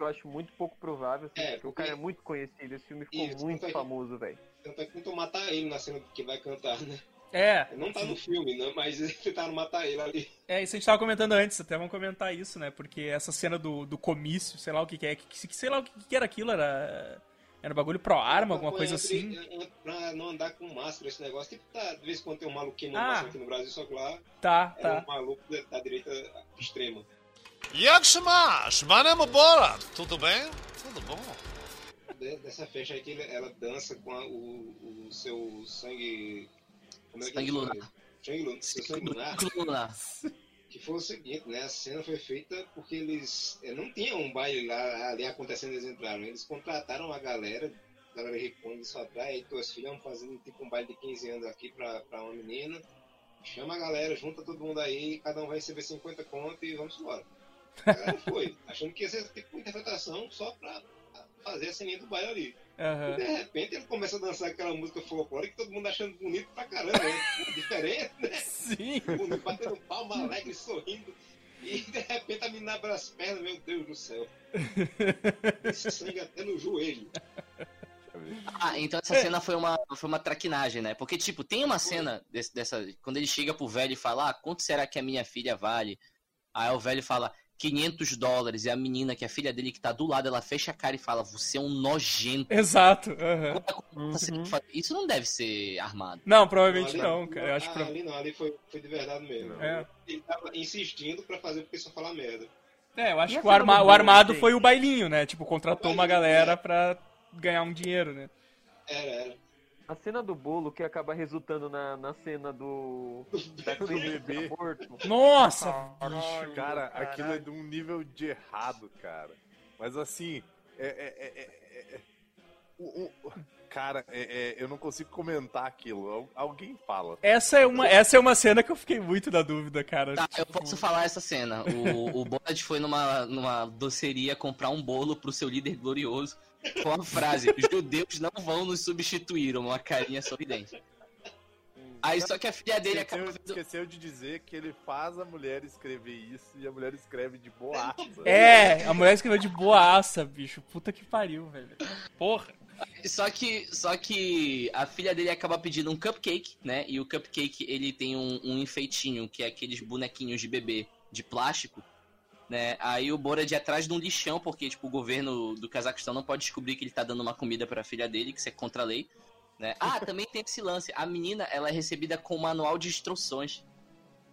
eu acho muito pouco provável, assim, É, porque o cara é muito conhecido, esse filme ficou Isso, muito famoso, velho. Tanto é que tentou matar ele na cena que vai cantar, né? É, Não tá no filme, né? Mas tentaram matar ele ali. é, isso a gente tava comentando antes, até vamos comentar isso, né? Porque essa cena do, do comício, sei lá o que, que é, que, que- sei lá o que, que era aquilo, era. Era um bagulho pro arma, alguma Foi coisa entre- assim. Pra não andar com máscara, esse negócio. Tipo, tá, de vez em quando tem um maluquinho no Ah. aqui no Brasil, só que lá Tá, era tá. um maluco da, da direita extrema. Yagshimash, Manama Borat. Tudo bem? Tudo bom. De- dessa festa aí que ela dança com a- o, o seu sangue. Como é que Sangue chama? lunar. Sangue lunar. Seu sangue lunar. Lunar. Que foi o seguinte, né? A cena foi feita porque eles eh, não tinham um baile lá ali acontecendo, eles entraram. Eles contrataram a galera, a galera ricona disse, ó, aí tuas filhas fazendo tipo um baile de 15 anos aqui pra, pra uma menina. Chama a galera, junta todo mundo aí, cada um vai receber 50 conto e vamos embora. A galera foi, achando que ia ser tipo uma interpretação só pra fazer a ceninha do baile ali. E Aham. de repente ele começa a dançar aquela música folclórica que todo mundo achando bonito pra caramba, né? Diferente, né? Sim. Mundo batendo palma alegre, sorrindo. E de repente a menina abre as pernas, meu Deus do céu. Esse sangue até no joelho. Ah, então essa cena foi uma, foi uma traquinagem, né? Porque, tipo, tem uma cena desse- dessa. Quando ele chega pro velho e fala, ah, quanto será que a minha filha vale? Aí o velho fala, 500 dólares. E a menina, que é a filha dele, que tá do lado, ela fecha a cara e fala, você é um nojento. Exato. aham. Você fala, Isso não deve ser armado. Não, provavelmente ali- não, cara. Eu acho ah, que. Ali não, ali foi, foi de verdade mesmo. É. Ele tava insistindo pra fazer o pessoal falar merda. É, eu acho E que o, arma- o armado foi o bailinho, né? Tipo, contratou uma galera é. pra ganhar um dinheiro, né? Era, era. A cena do bolo que acaba resultando na, na cena do. da Do bebê. aborto. Nossa! Caralho, Cara, aquilo é caralho. de um nível de errado, cara. Mas assim, é. é- é- é- é- o- o- cara, é- é- eu não consigo comentar aquilo. Al- Alguém fala. Essa é, uma, essa é uma cena que eu fiquei muito na dúvida, cara. Tá, eu posso falar essa cena. O, o foi numa, numa doceria comprar um bolo pro seu líder glorioso com a frase: Judeus não vão nos substituir, uma carinha sorridente. Aí só que a filha dele acaba Esqueceu, vendo. esqueceu de dizer que ele faz a mulher escrever isso e a mulher escreve de boaça. É, a mulher escreveu de boaça, bicho. Puta que pariu, velho. Porra. Só que, só que a filha dele acaba pedindo um cupcake, né? E o cupcake ele tem um, um enfeitinho, que é aqueles bonequinhos de bebê de plástico, né? Aí o Borat é atrás de um lixão, porque tipo, o governo do Cazaquistão não pode descobrir que ele tá dando uma comida pra filha dele, que isso é contra a lei. Né? Ah, também tem esse lance. A menina, ela é recebida com um manual de instruções.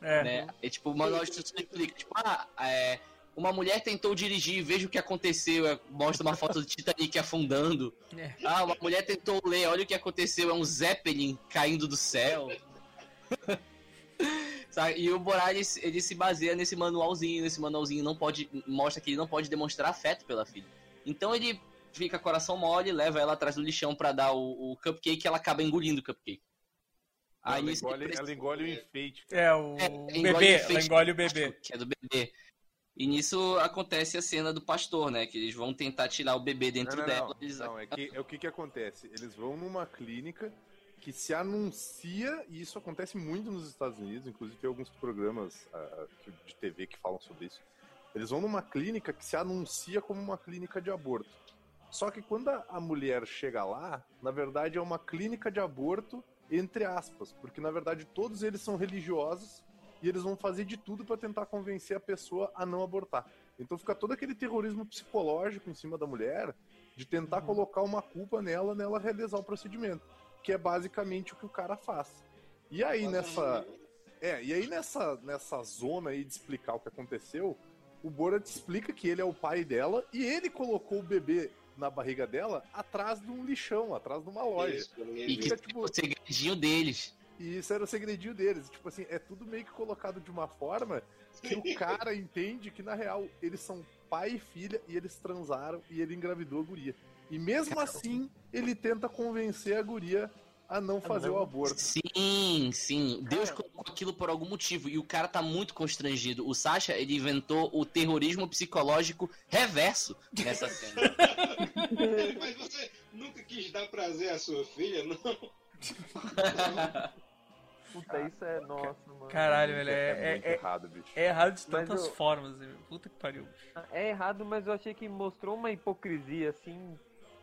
É. né? É tipo, o manual de instruções explica, tipo, ah, é, uma mulher tentou dirigir, veja o que aconteceu, é, mostra uma foto do Titanic afundando. É. Ah, uma mulher tentou ler, olha o que aconteceu, é um Zeppelin caindo do céu. Sabe? E o Borat, ele, se- ele se baseia nesse manualzinho, nesse manualzinho não pode, mostra que ele não pode demonstrar afeto pela filha. Então ele fica coração mole, leva ela atrás do lixão pra dar o, o cupcake e ela acaba engolindo o cupcake. ela, Aí ele engole, precisa- ela engole o enfeite. É, o é, engole bebê. o Ela enfeite engole o bebê. Que é do bebê. E nisso acontece a cena do pastor, né? Que eles vão tentar tirar o bebê dentro não, não, dela. não. eles- Não, é que é o que que acontece? Eles vão numa clínica que se anuncia, e isso acontece muito nos Estados Unidos, inclusive tem alguns programas que- de TV que falam sobre isso. Eles vão numa clínica que se anuncia como uma clínica de aborto. Só que quando a, a mulher chega lá, na verdade é uma clínica de aborto, entre aspas, porque na verdade todos eles são religiosos e eles vão fazer de tudo para tentar convencer a pessoa a não abortar. Então fica todo aquele terrorismo psicológico em cima da mulher de tentar colocar uma culpa nela, nela realizar o procedimento, que é basicamente o que o cara faz. E aí nessa É, e aí nessa, nessa zona aí de explicar o que aconteceu, o Borat explica que ele é o pai dela e ele colocou o bebê na barriga dela atrás de um lixão, atrás de uma loja. Isso, E que Fica, tipo, o segredinho deles. E isso era o segredinho deles. Tipo assim, é tudo meio que colocado de uma forma que o cara entende que, na real, eles são pai e filha e eles transaram e ele engravidou a guria. E mesmo assim, ele tenta convencer a guria a não fazer não. o aborto. Sim, sim. Deus colocou aquilo por algum motivo. E o cara tá muito constrangido. O Sasha, ele inventou o terrorismo psicológico reverso nessa cena. Mas você nunca quis dar prazer à sua filha, não? Puta, isso é nossa, mano. Caralho, velho, é, É é, é, errado, bicho. é errado de tantas eu- formas. Puta que pariu. É errado, mas eu achei que mostrou uma hipocrisia assim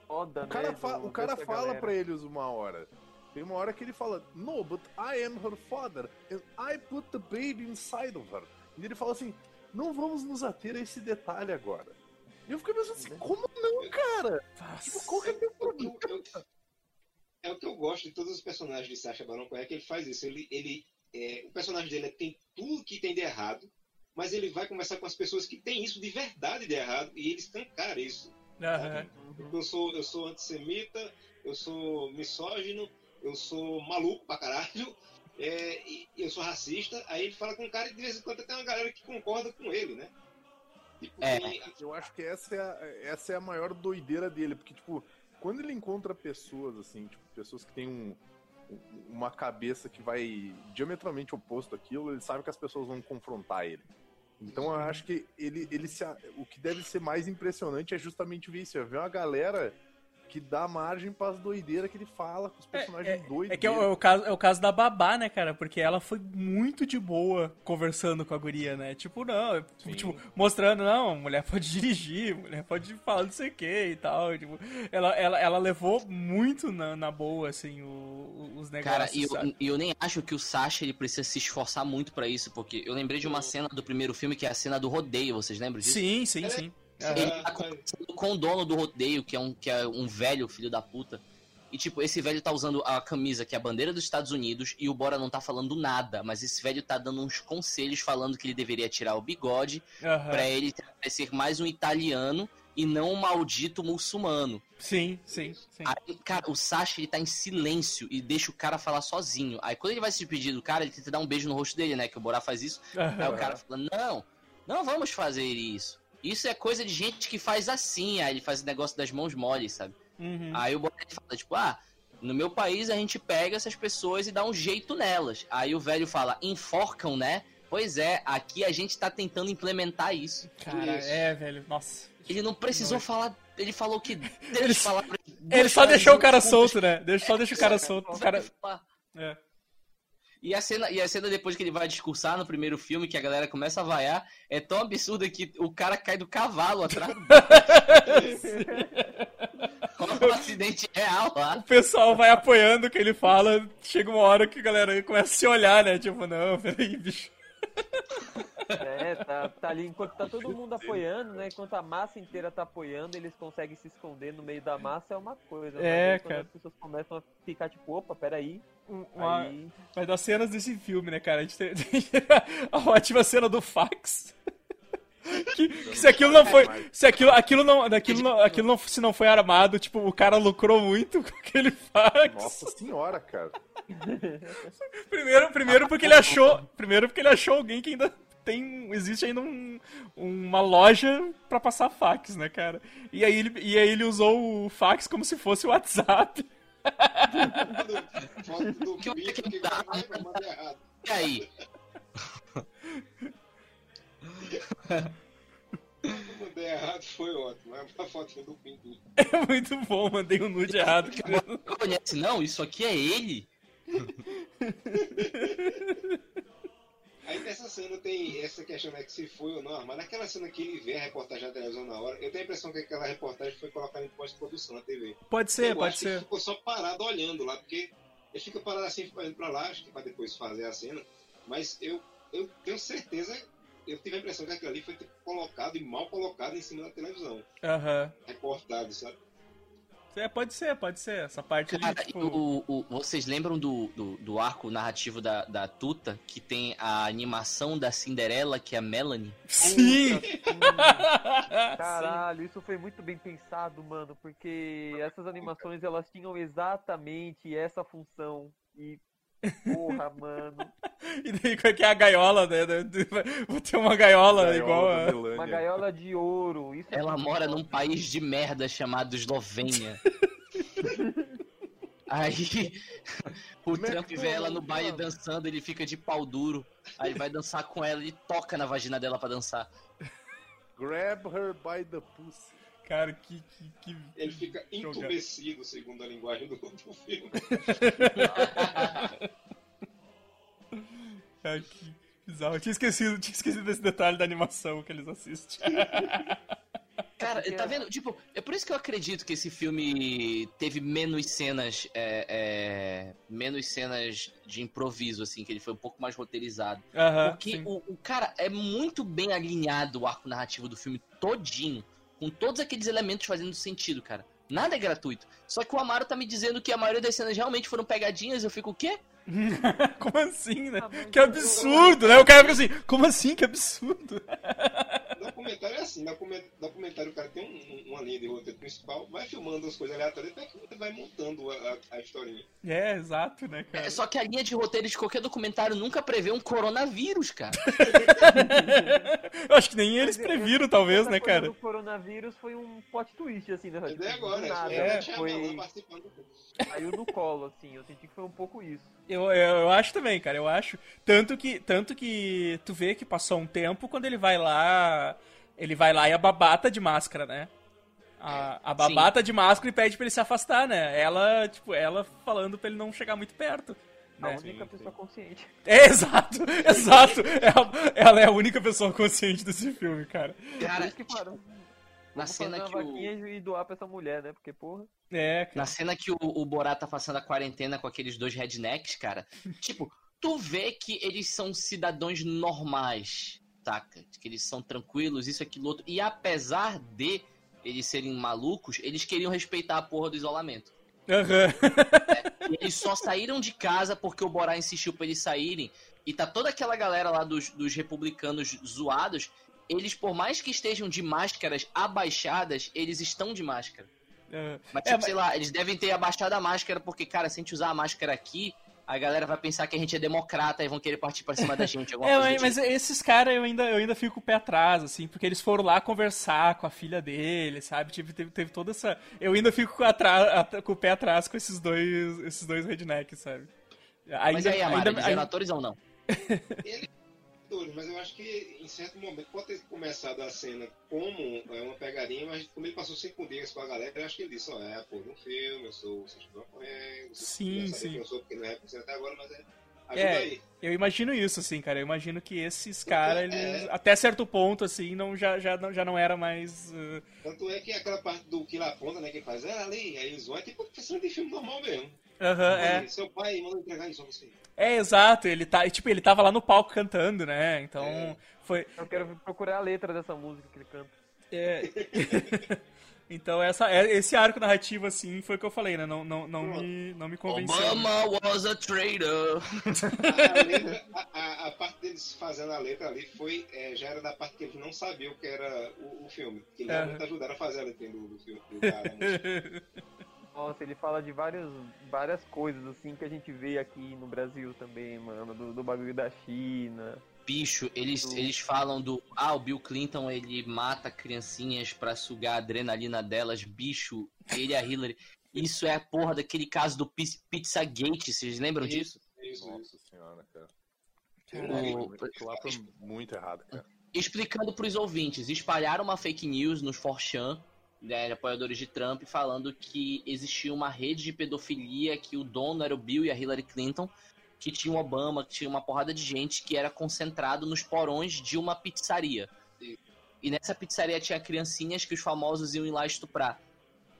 foda, O cara, fa- o cara fala galera. pra eles uma hora. Tem uma hora que ele fala, No, but I am her father, and I put the baby inside of her. E ele fala assim, não vamos nos ater a esse detalhe agora. E eu fiquei pensando assim, como não, cara? Tipo, qual que é o teu que problema? é o que eu gosto de todos os personagens de Sacha Baron Cohen, é que ele faz isso. Ele, ele, é, o personagem dele tem tudo que tem de errado, mas ele vai conversar com as pessoas que têm isso de verdade de errado e ele escancara isso. Aham. Eu sou, eu sou antissemita, eu sou misógino, eu sou maluco pra caralho, é, e eu sou racista. Aí ele fala com um cara e de vez em quando tem uma galera que concorda com ele, né? Tipo, É. Eu acho que essa é, a, essa é a maior doideira dele, porque, tipo, quando ele encontra pessoas, assim, tipo, pessoas que têm um- uma cabeça que vai diametralmente oposto àquilo, ele sabe que as pessoas vão confrontar ele. Então eu acho que ele, ele se, o que deve ser mais impressionante é justamente isso, é ver uma galera que dá margem para as doideiras que ele fala, com os personagens doidos. É que é o, é o caso, é o caso da babá, né, cara? Porque ela foi muito de boa conversando com a guria, né? Tipo, não, é, tipo, mostrando, não, mulher pode dirigir, mulher pode falar não sei o que e tal. Tipo, ela, ela, ela levou muito na, na boa, assim, o- o- os negócios. Cara, e eu, eu nem acho que o Sasha ele precisa se esforçar muito pra isso, porque eu lembrei de uma cena do primeiro filme que é a cena do rodeio, vocês lembram disso? Sim, sim, sim. Ele tá conversando com o dono do rodeio, que é um, que é um velho filho da puta. E, tipo, esse velho tá usando a camisa que é a bandeira dos Estados Unidos e o Bora não tá falando nada, mas esse velho tá dando uns conselhos falando que ele deveria tirar o bigode Aham. pra ele parecer mais um italiano e não um maldito muçulmano. Sim, sim, sim. Aí, cara, o Sasha, ele tá em silêncio e deixa o cara falar sozinho. Aí, quando ele vai se despedir do cara, ele tenta dar um beijo no rosto dele, né? Que o Borá faz isso. Aí o cara fala, não, não vamos fazer isso. Isso é coisa de gente que faz assim. Aí ele faz o negócio das mãos moles, sabe? Uhum. Aí o Borá fala, tipo, ah, no meu país a gente pega essas pessoas e dá um jeito nelas. Aí o velho fala, enforcam, né? Pois é, aqui a gente tá tentando implementar isso. Cara, Isso. é, velho, nossa. Ele não precisou falar. Ele falou que. Três Ele- palavras, Ele só deixou o cara solto, né? Deixa, só deixa o cara solto. O cara... É. E a, cena, e a cena depois que ele vai discursar no primeiro filme, que a galera começa a vaiar, é tão absurda que o cara cai do cavalo atrás Rola um acidente real lá. O pessoal vai apoiando o que ele fala. Chega uma hora que a galera começa a se olhar, né? Tipo, não, peraí, bicho. É, tá, tá ali, enquanto tá todo mundo apoiando, né? Enquanto a massa inteira tá apoiando, eles conseguem se esconder no meio da massa, é uma coisa. É, aí quando cara. as pessoas começam a ficar tipo, opa, peraí. Uma- Aí. Mas das cenas desse filme, né, cara? A gente tem, tem a ótima cena do fax. Que, que se aquilo não foi. Se aquilo, aquilo não. Aquilo não, aquilo não. Se não foi armado, tipo, o cara lucrou muito com aquele fax. Nossa senhora, cara. Primeiro, primeiro porque ele achou. Primeiro porque ele achou alguém que ainda tem. Existe ainda um, uma loja pra passar fax, né, cara? E aí, ele, e aí ele usou o fax como se fosse o WhatsApp. Foto do Que bicho que tá- mandar errado. E aí? Eu mandei errado, foi ótimo. É a foto do. É muito bom, mandei um nude errado. cara. Não conhece, não? Isso aqui é ele? Aí nessa cena tem essa questão né, que se foi ou não armado. Naquela cena que ele vê a reportagem na televisão na hora, eu tenho a impressão que aquela reportagem foi colocada em pós-produção na TV. Pode ser, eu pode acho que ele ser. ficou só parado olhando lá, porque ele fica parado assim, olhando pra lá, acho que pra depois fazer a cena. Mas eu, eu tenho certeza, eu tive a impressão que aquilo ali foi tipo, colocado e mal colocado em cima da televisão. Aham. Reportado, sabe? É, pode ser, pode ser. Essa parte ali, Cara, tipo... o- o- vocês lembram do, do, do arco narrativo da, da Tuta, que tem a animação da Cinderela, que é a Melanie? Sim! Caralho, isso foi muito bem pensado, mano, porque essas animações elas tinham exatamente essa função. E porra, mano, E daí, qual é que é a gaiola, né? Vou ter uma gaiola, Gaiola igual a... Uma gaiola de ouro. Isso é Ela muito mora num país de merda chamado Eslovênia. Aí o Trump vê ela no baile dançando, ele fica de pau duro. Aí ele vai dançar com ela e toca na vagina dela pra dançar. Grab her by the pussy. Cara, que... que, que... Ele fica Jogado. entumecido, segundo a linguagem do, do filme. Cara, que bizarro. Eu tinha esquecido, tinha esquecido desse detalhe da animação que eles assistem. Cara, tá vendo? Tipo, é por isso que eu acredito que esse filme teve menos cenas, é, é, menos cenas de improviso, assim, que ele foi um pouco mais roteirizado. Porque o, o cara é muito bem alinhado o arco narrativo do filme todinho, com todos aqueles elementos fazendo sentido, cara. Nada é gratuito. Só que o Amaro tá me dizendo que a maioria das cenas realmente foram pegadinhas, eu fico o quê? Como assim, né? Mas Que eu- absurdo, né? O cara fica assim, como assim? Que absurdo. Documentário é assim, document- documentário o cara tem um- um- uma linha de roteiro principal, vai filmando as coisas aleatórias até que você vai montando a, a, a historinha. É, exato, né, cara? É só que a linha de roteiro de qualquer documentário nunca prevê um coronavírus, cara. Eu acho que nem eles eu- previram, talvez, Essa né, coisa cara? do coronavírus foi um plot twist, assim, né? Mas Tipo, é agora, é, nada, É, tinha foi... Participando do filme. Caiu no colo, assim, eu senti que foi um pouco isso. Eu, eu, eu acho também, cara, eu acho. Tanto que, tanto que tu vê que passou um tempo quando ele vai lá. Ele vai lá e a babata de máscara, né? A, a babata de máscara e pede pra ele se afastar, né? Ela, tipo, ela falando pra ele não chegar muito perto. A Né? única pessoa consciente. É, exato, exato. Ela, ela é a única pessoa consciente desse filme, cara. Cara, que. Na Vamos cena fazer que o... e doar pra essa mulher, né? Porque, porra. É, cara. Na cena que o, o Borat tá passando a quarentena com aqueles dois rednecks, cara, tipo, tu vê que eles são cidadãos normais, taca? Que eles são tranquilos, isso, aquilo, outro. E apesar de eles serem malucos, eles queriam respeitar a porra do isolamento. Aham. E eles só saíram de casa porque o Borat insistiu pra eles saírem. E tá toda aquela galera lá dos, dos republicanos zoados. Eles, por mais que estejam de máscaras abaixadas, eles estão de máscara. É, Mas, É, tipo, mas- sei lá, eles devem ter abaixado a máscara, porque, cara, se a gente usar a máscara aqui, a galera vai pensar que a gente é democrata e vão querer partir pra cima da gente. É, mas, mas tipo. esses caras eu ainda, eu ainda fico com o pé atrás, assim, porque eles foram lá conversar com a filha dele, sabe? Tipo, teve, teve toda essa. Eu ainda fico com, atra- at- com o pé atrás com esses dois, esses dois rednecks, sabe? Ainda, Mas aí, Amara, ainda- eles eram atores ou não? atores, mas eu acho que em certo momento pode ter começado a cena como é, uma pegadinha, mas como ele passou cinco dias com a galera, eu acho que ele disse, ó, é, pô, no filme, eu sou o Sérgio você Sim, sim. eu sou, porque não é até agora, mas é. Ajuda É, aí. Eu imagino isso, assim, cara. Eu imagino que esses caras, eles, É. até certo ponto, assim, não, já, já, não, já não era mais. uh, Tanto é que aquela parte do que lá aponta, né, que faz, é ali, aí eles vão, é tipo cena de filme normal mesmo. Aham, é. Aí, Seu pai manda entregar isso a você. É, exato. Ele tá. Tipo, ele tava lá no palco cantando, né? Então, É. foi. Eu quero procurar a letra dessa música que ele canta. É. então, essa, é- esse arco narrativo, assim, foi o que eu falei, né? Não, não, não, me, não me convenceu. Obama was a traitor. A, letra- a- a- parte deles fazendo a letra ali foi, é, já era da parte que eles não sabiam o que era o, o filme. Que eles realmente ajudaram a fazer a letra do, do filme. Do cara, né? Nossa, ele fala de vários, várias coisas, assim, que a gente vê aqui no Brasil também, mano. Do, do bagulho da China. Bicho, eles, Do- eles falam do. Ah, o Bill Clinton ele mata criancinhas pra sugar a adrenalina delas. Bicho, ele e a Hillary. Isso é a porra daquele caso do Pi- Pizzagate, vocês lembram disso? Isso, isso. Nossa senhora, cara. O- lá foi muito errado, cara. explicando pros ouvintes, espalharam uma fake news nos 4chan, né, apoiadores de Trump, falando que existia uma rede de pedofilia, que o dono era o Bill e a Hillary Clinton, que tinha o Obama, que tinha uma porrada de gente que era concentrado nos porões de uma pizzaria. E nessa pizzaria tinha criancinhas que os famosos iam ir lá estuprar,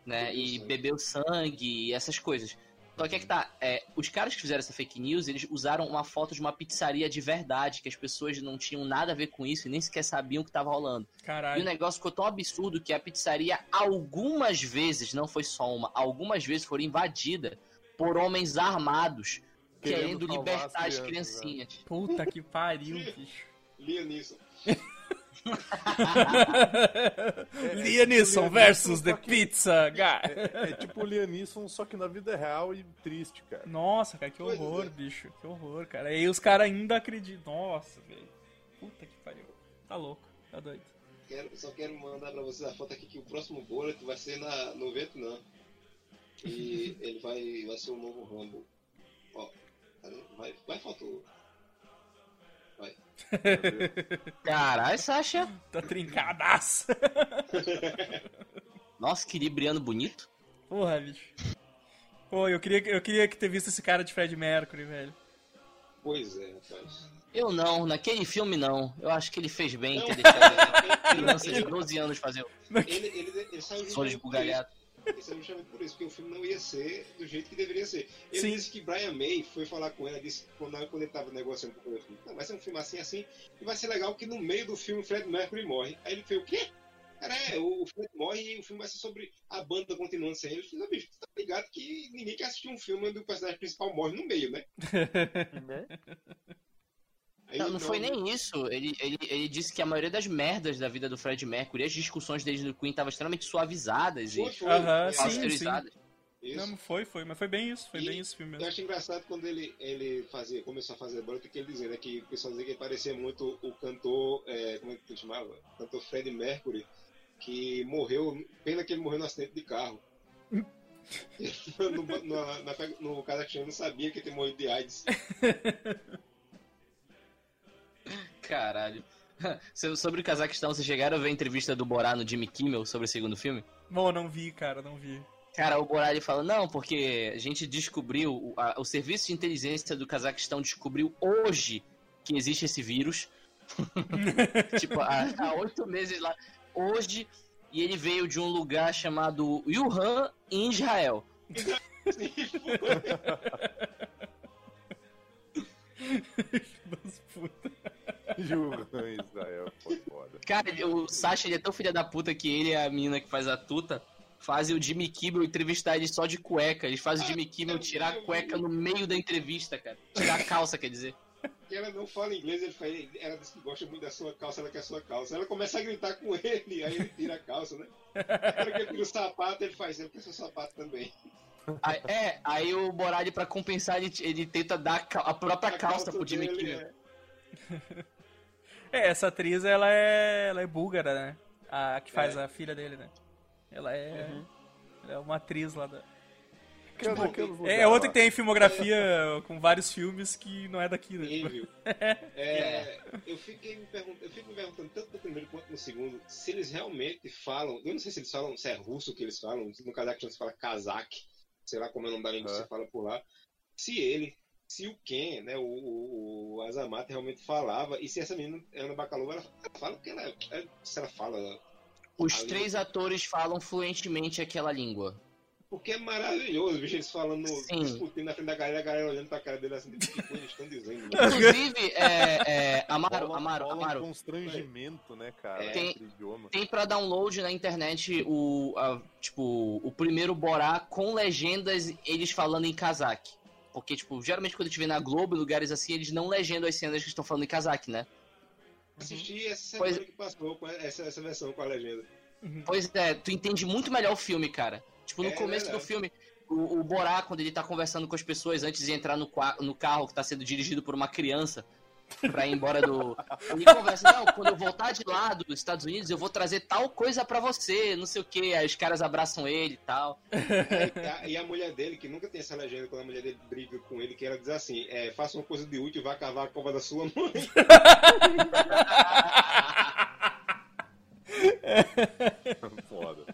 né, e beber o sangue e essas coisas. Só que é que tá, é, os caras que fizeram essa fake news, eles usaram uma foto de uma pizzaria de verdade, que as pessoas não tinham nada a ver com isso e nem sequer sabiam o que tava rolando. E o Caralho. negócio ficou tão absurdo que a pizzaria, algumas vezes, não foi só uma, algumas vezes foram invadida por homens armados, Querendo querendo, libertar as né? criancinhas. Puta que pariu, bicho. Liam Liam versus The que- Pizza Guy. É, é tipo o Liam Neeson, só que na vida real e triste, cara. Nossa, cara, que horror, é. bicho. Que horror, cara. E os caras ainda acreditam. Nossa, velho. Puta que pariu. Tá louco, tá doido. Quero- só quero mandar pra vocês a foto aqui que o próximo bullet vai ser na, no Vietnã. E ele vai, vai ser o novo Rambo. Ó, vai, vai foto. Caralho, Sasha. Tá trincadaço. Nossa, que libriano bonito. Porra, bicho. Pô, eu queria, eu queria que ter visto esse cara de Fred Mercury, velho. Pois é, rapaz. Eu não, naquele filme não. Eu acho que ele fez bem Não. ter deixado Ele, criança de ele, 12 anos fazer o ele, ele, ele saiu justamente por isso. Ele saiu justamente por isso, porque o filme não ia ser do jeito que deveria ser. Ele Sim. disse que Brian May foi falar com ela, disse quando, quando ele tava negociando com o filme, não, vai ser um filme assim, assim, e vai ser legal que no meio do filme o Fred Mercury morre. Aí ele fez o quê? Cara, é, o Fred morre e o filme vai ser sobre a banda continuando sem ele. Eu falei, "Não, bicho, tá ligado que ninguém quer assistir um filme onde o personagem principal morre no meio, né? Aí, Não, não foi nem isso. Ele, ele, ele disse que a maioria das merdas da vida do Fred Mercury, as discussões dele no Queen estavam extremamente suavizadas Foi, e foi. É, sim, pasteurizadas. isso. Não, não foi, foi. Mas foi bem isso, foi E bem isso o filme Eu mesmo. acho engraçado quando ele, ele fazia, começou a fazer bullet, que ele dizia, né, que o pessoal dizia que ele parecia muito o cantor, é, como é que ele chamava? O cantor Fred Mercury, que morreu, pena que ele morreu no acidente de carro. no, no, na, no Cazaquistão não sabia que ele tinha morrido de AIDS. Caralho. So- Sobre o Cazaquistão, vocês chegaram a ver a entrevista do Borá no Jimmy Kimmel sobre o segundo filme? Bom, não vi, cara, não vi. Cara, o Borá ele fala, não, porque a gente descobriu, o, a- o serviço de inteligência do Cazaquistão descobriu hoje que existe esse vírus. tipo, há, há oito meses lá. Hoje, e ele veio de um lugar chamado Wuhan, em Israel. Das putas. Julgando Israel, foi foda. Cara, o Sasha ele é tão filha da puta que ele e a menina que faz a tuta fazem o Jimmy Kimmel entrevistar ele só de cueca. Eles fazem o Jimmy Kimmel tirar a cueca no meio da entrevista, cara. Tirar a calça, quer dizer. Que ela não fala inglês, ele fala, ela diz que gosta muito da sua calça, ela quer a sua calça. Ela começa a gritar com ele, aí ele tira a calça, né? Quando ele tira o sapato, ele faz, eu quero seu sapato também. Aí, é, aí o Borali, pra compensar, ele, ele tenta dar a própria A calça pro Jimmy dele Kimmel. é- É, essa atriz, ela é, ela é búlgara, né? A que faz É. a filha dele, né? Ela é, ela é uma atriz lá da... É daqueles É, é outra que tem filmografia com vários filmes que não é daqui, né? Horrível. É, eu, fiquei me perguntando, eu fico me perguntando tanto no primeiro quanto no segundo se eles realmente falam. Eu não sei se eles falam, se é russo que eles falam, no Cazaquistão se fala kazakh, sei lá como é o nome da língua que você fala por lá. Se ele, se o Ken, né, o, o, o Azamat realmente falava, e se essa menina, Ana Bacalova, ela fala porque ela, é- se ela fala. Os três atores falam fluentemente aquela língua. Porque é maravilhoso, bicho, eles falando, Sim. discutindo na frente da galera, a galera olhando pra cara dele assim, o que eles estão dizendo. né? Inclusive, é, é, Amaro, Rola- Amaro, rola um Amaro, constrangimento, né, cara? É. Tem- idioma. tem pra download na internet o, a- tipo, o primeiro Borá com legendas, eles falando em cazaque. Porque, tipo, geralmente quando a gente vê na Globo, lugares assim, eles não legendam as cenas que estão falando em cazaque, né? Assisti essa semana Pois- que passou com essa, essa versão com a legenda. Pois é, tu entende muito melhor o filme, cara. Tipo, no É começo do verdade. filme, o, o Borá, quando ele tá conversando com as pessoas antes de entrar no, no carro que tá sendo dirigido por uma criança pra ir embora do. Ele conversa, não, quando eu voltar de lá dos Estados Unidos, eu vou trazer tal coisa pra você, não sei o que. Aí os caras abraçam ele e tal. É, e a- e a mulher dele, que nunca tem essa legenda, quando a mulher dele briga com ele, que ela diz assim: é, faça uma coisa de útil e vá cavar a cova da sua mãe. Foda.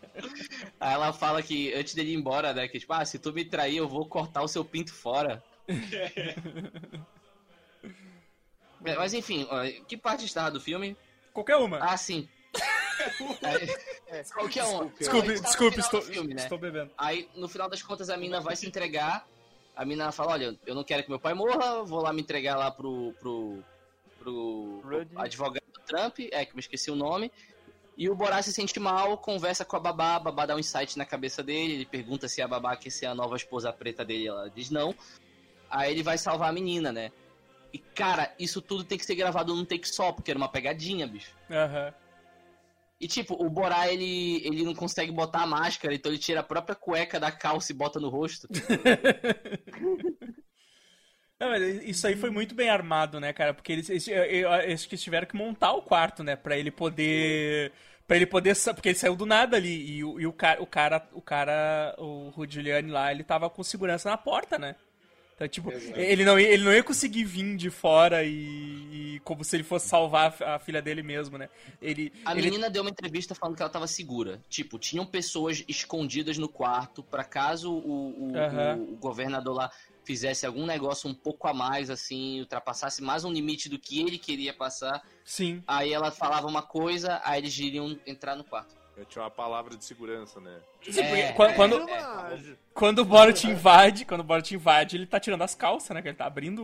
Aí ela fala que antes dele ir embora, né? Que tipo, ah, se tu me trair, eu vou cortar o seu pinto fora. É, Mas enfim, ó, que parte estava do filme? Qualquer uma. Ah, sim. Aí, qualquer um. desculpe, tá desculpe, final estou, filme, né? estou bebendo. Aí, no final das contas, a mina vai se entregar A menina fala, olha, eu não quero que meu pai morra, vou lá me entregar lá pro, pro, pro, Rudy. advogado do Trump, é que eu me esqueci o nome. E o Borá se sente mal, conversa com a babá, a babá dá um insight na cabeça dele, ele pergunta se a babá quer ser a nova esposa preta dele, ela diz não. Aí ele vai salvar a menina, né? E cara, isso tudo tem que ser gravado num take só, porque era uma pegadinha, bicho. Aham. E tipo, o Borá, ele, ele não consegue botar a máscara, então ele tira a própria cueca da calça e bota no rosto. Não, mas isso aí foi muito bem armado, né, cara? Porque eles, eles, eles que tiveram que montar o quarto, né? Pra ele poder. Pra ele poder. Porque ele saiu do nada ali. E, o- e o, cara, o cara. O cara. O Rudy Giuliani lá, ele tava com segurança na porta, né? Então, tipo, Exato. ele não, ia- ele não ia conseguir vir de fora e, e como se ele fosse salvar a fi- a filha dele mesmo, né? Ele, A ele- menina deu uma entrevista falando que ela tava segura. Tipo, tinham pessoas escondidas no quarto pra caso o, o, Aham. o- o governador lá fizesse algum negócio um pouco a mais, assim, ultrapassasse mais um limite do que ele queria passar. Sim. Aí ela falava uma coisa, aí eles iriam entrar no quarto. Eu tinha uma palavra de segurança, né? Sim, porque É, quando, é, quando, Personagem. quando o Borat invade, quando o Borat invade, ele tá tirando as calças, né? Que ele tá abrindo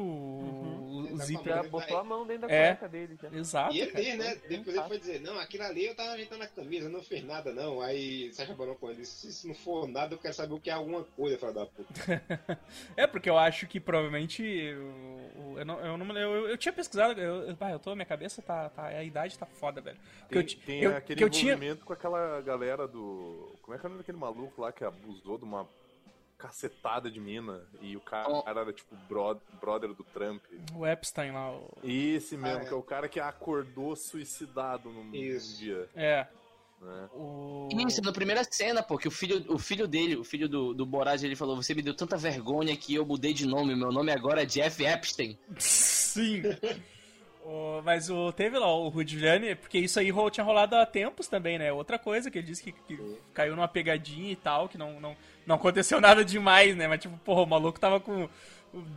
o, o Tá zíper. Já botou a mão dentro da É. cueca dele já. Exato, E ele cara. né? Foi Depois ele foi dizer, não, aquilo ali eu tava ajeitando a camisa, não fez nada não. Aí Sacha Baron Cohen disse, se isso não for nada, eu quero saber o que é alguma coisa, filho da puta. É, porque eu acho que provavelmente. o- Eu, não, eu, não, eu, eu tinha pesquisado. Eu, eu, eu tô, minha cabeça tá, tá. A idade tá foda, velho. Porque eu, Tem, tem eu, aquele que eu tinha. envolvimento com aquela galera do. Como é que é o nome daquele maluco lá que abusou de uma cacetada de mina e o cara Oh. era tipo bro- brother do Trump. O Epstein lá. O... Esse mesmo, Ah, é. que é o cara que acordou suicidado num, num Isso. dia. É. Né? O. Isso, na primeira cena, pô, que o filho, o filho dele, o filho do, do Borat, ele falou, você me deu tanta vergonha que eu mudei de nome, meu nome agora é Jeff Epstein. Sim. O- mas o, teve lá o Rudy Giuliani, porque isso aí tinha rolado há tempos também, né? Outra coisa que ele disse que, que caiu numa pegadinha e tal, que não, não, não aconteceu nada demais, né? Mas tipo, porra, o maluco tava com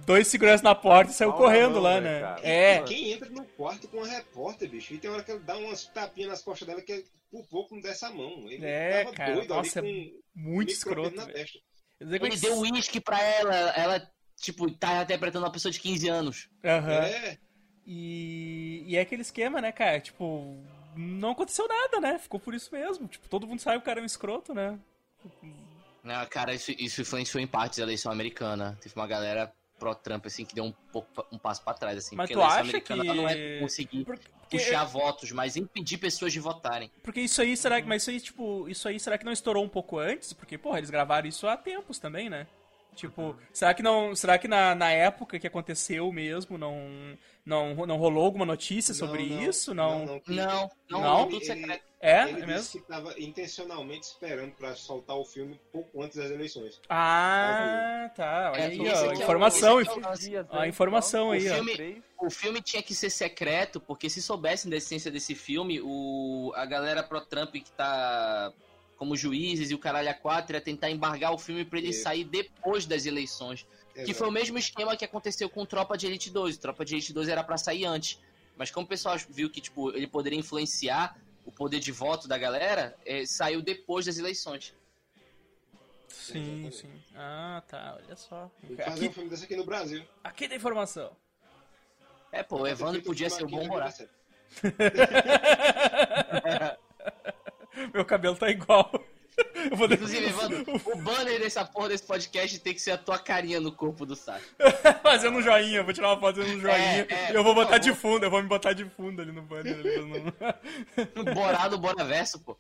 dois seguranças na porta e saiu correndo mão, lá, né, cara? É. Quem entra no quarto com uma repórter, bicho, e tem hora que ele dá umas tapinhas nas costas dela que por pouco não desce a mão. Ele É, tava cara, doido nossa, ali com Muito escroto, na testa. É Ele que- deu uísque pra ela, ela, tipo, tá interpretando uma pessoa de 15 anos. Aham. É, E, e é aquele esquema, né, cara? Tipo, não aconteceu nada, né? Ficou por isso mesmo. Tipo, todo mundo sabe que o cara é um escroto, né? Não, cara, isso, isso influenciou em parte da eleição americana. Teve uma galera pró-Trump, assim, que deu um pouco um passo pra trás, assim. Mas porque tu a eleição acha que- americana não é conseguir Por- Porque, puxar votos, mas impedir pessoas de votarem. porque isso aí, será que. Mas isso aí, tipo, isso aí será que não estourou um pouco antes? Porque, porra, eles gravaram isso há tempos também, né? Tipo, será que não. Será que na, na época que aconteceu mesmo não, não, não rolou alguma notícia sobre não, isso? Não. não, Não, não, Não? é tudo secreto. É? Ele É disse mesmo? que estava intencionalmente esperando pra soltar o filme pouco antes das eleições. Ah, tá. Olha É, aí, ó. aqui é o- Informação. é o A informação aí, ó. filme- Três. O filme tinha que ser secreto, porque se soubessem da essência desse filme, o, a galera pró-Trump que tá como juízes e o caralho a quatro ia tentar embargar o filme pra ele Isso. sair depois das eleições. Que Exato. foi o mesmo esquema que aconteceu com Tropa de Elite 2. Tropa de Elite 2 era pra sair antes. Mas como o pessoal viu que tipo, ele poderia influenciar o poder de voto da galera, eh, saiu depois das eleições. Sim, sim. Ah, tá. Olha só. Tem que fazer um Aqui, filme desse aqui no Brasil. aqui tem informação. É, pô, o Evandro podia ser o bom Borat. Meu cabelo tá igual. Eu vou Inclusive, Evandro, o banner dessa porra desse podcast tem que ser a tua carinha no corpo do saco. fazendo um joinha, vou tirar uma foto fazendo um joinha. É, é, e eu vou botar de favor. fundo, eu vou me botar de fundo ali no banner. ali, eu não- Borá do Bonaverso, pô.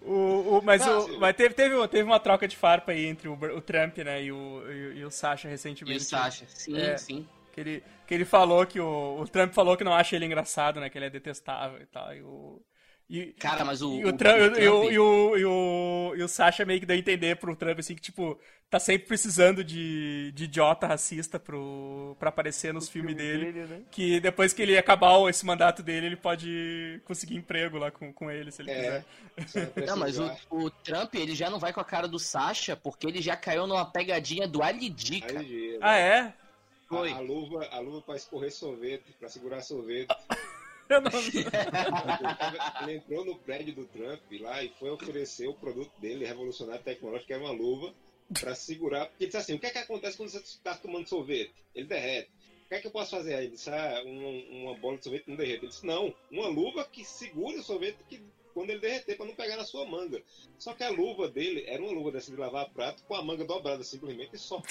o, o, mas Não, o, mas teve, teve, teve uma troca de farpa aí entre o, Trump, né, e o, e, e o Sasha E recentemente. o Sasha. Sim, É. sim. Que ele, que ele falou que o, o Trump falou que não acha ele engraçado, né? Que ele é detestável e tal. E o, e, Cara, mas o- e o, o- Trump, e, o, e, o, e, o, e o Sasha meio que deu a entender pro Trump, assim, que, tipo, tá sempre precisando de, de idiota racista pro, pra aparecer nos filmes dele. né? Que depois que ele acabar esse mandato dele, ele pode conseguir emprego lá com, com ele, se ele quiser. É. não mas o, o Trump, ele já não vai com a cara do Sasha, porque ele já caiu numa pegadinha do Ali D, cara. Aí, Ah, é? Foi. A, a luva, a luva pra escorrer sorvete, pra segurar sorvete. Eu não... Ele entrou no prédio do Trump lá e foi oferecer o produto dele, revolucionário tecnológico, que era uma luva. pra segurar. Porque ele disse assim: o que é que acontece quando você está tomando sorvete? Ele derrete. O que é que eu posso fazer aí? Ele disse: ah, uma, uma bola de sorvete não derrete. Ele disse: não, uma luva que segure o sorvete que, quando ele derreter, pra não pegar na sua manga. Só que a luva dele era uma luva dessa de lavar prato com a manga dobrada simplesmente e só.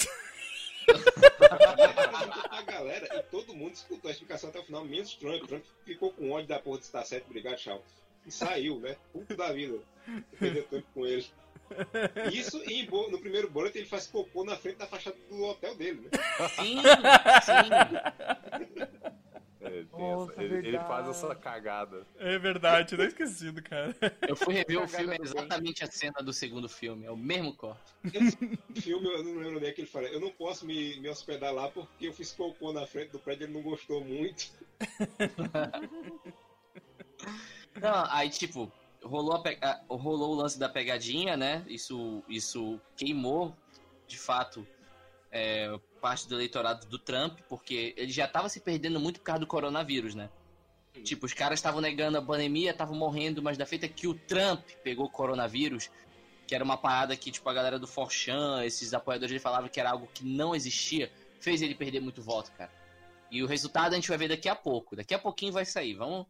A galera e todo mundo escutou a explicação até o final, menos Trump. Trump ficou com ódio da porra de estar certo, obrigado, tchau. E saiu, né? Puto da vida. Perdeu tempo com ele. Isso e no primeiro bullet ele faz cocô na frente da fachada do hotel dele, né? Sim, sim. É, Nossa, essa- ele, ele faz verdade. essa cagada. É verdade, não esquecido, cara. Eu fui rever o filme, é exatamente a cena do segundo filme. É o mesmo corte. No filme, eu não lembro onde é que ele fala. Eu não posso me, me hospedar lá porque eu fiz cocô na frente do prédio ele não gostou muito. Não, aí tipo, rolou, a pe- rolou o lance da pegadinha, né? Isso, isso queimou, de fato, é, parte do eleitorado do Trump, porque ele já tava se perdendo muito por causa do coronavírus, né? Tipo, os caras estavam negando a pandemia, estavam morrendo, mas da feita que o Trump pegou coronavírus, que era uma parada que, tipo, a galera do Forchan, esses apoiadores, ele falava que era algo que não existia, fez ele perder muito voto, cara. E o resultado a gente vai ver daqui a pouco. Daqui a pouquinho vai sair. Vamos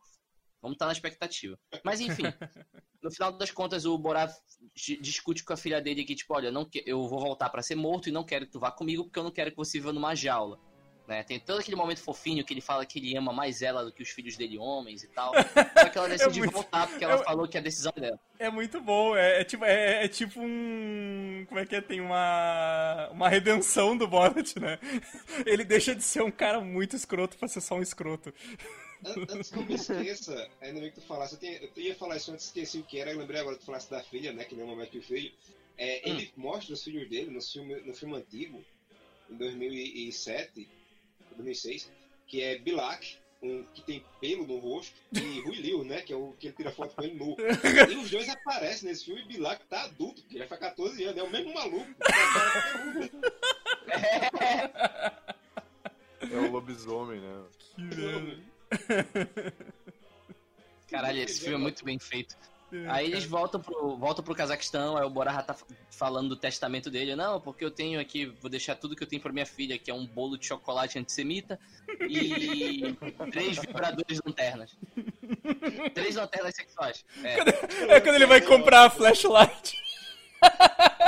vamos estar na expectativa. Mas enfim, no final das contas o Borat di- discute com a filha dele que tipo, olha, não que- eu vou voltar pra ser morto e não quero que tu vá comigo porque eu não quero que você viva numa jaula. Né? Tem todo aquele momento fofinho que ele fala que ele ama mais ela do que os filhos dele homens e tal. Só que ela decide muito- voltar porque ela é- falou que a decisão é dela. É muito bom, é, é tipo, é, é tipo um. Como é que é? Tem uma. Uma redenção do Borat, né? Ele deixa de ser um cara muito escroto pra ser só um escroto. An- Antes que eu me esqueça, ainda bem que tu falasse, eu, tinha- eu ia falar isso antes, esqueci o que era, eu lembrei agora que tu falasse da filha, né, que nem o momento que o filho. É, Ele mostra os filhos dele no filme, no filme antigo, em 2007, 2006, que é Bilak, um, que tem pelo no rosto, e Rui Liu, né, que é o que ele tira foto com ele nu. E os dois aparecem nesse filme e Bilak tá adulto, porque ele vai ficar 14 anos, é o mesmo maluco. peluda. É o lobisomem, né? Que merda. Caralho, esse filme é muito bem feito. É, Aí eles voltam pro, voltam pro Cazaquistão, aí o Borah tá falando do testamento dele. Não, porque eu tenho aqui, vou deixar tudo que eu tenho pra minha filha, que é um bolo de chocolate antissemita e três vibradores lanternas. três lanternas sexuais. É. É quando ele vai comprar a flashlight.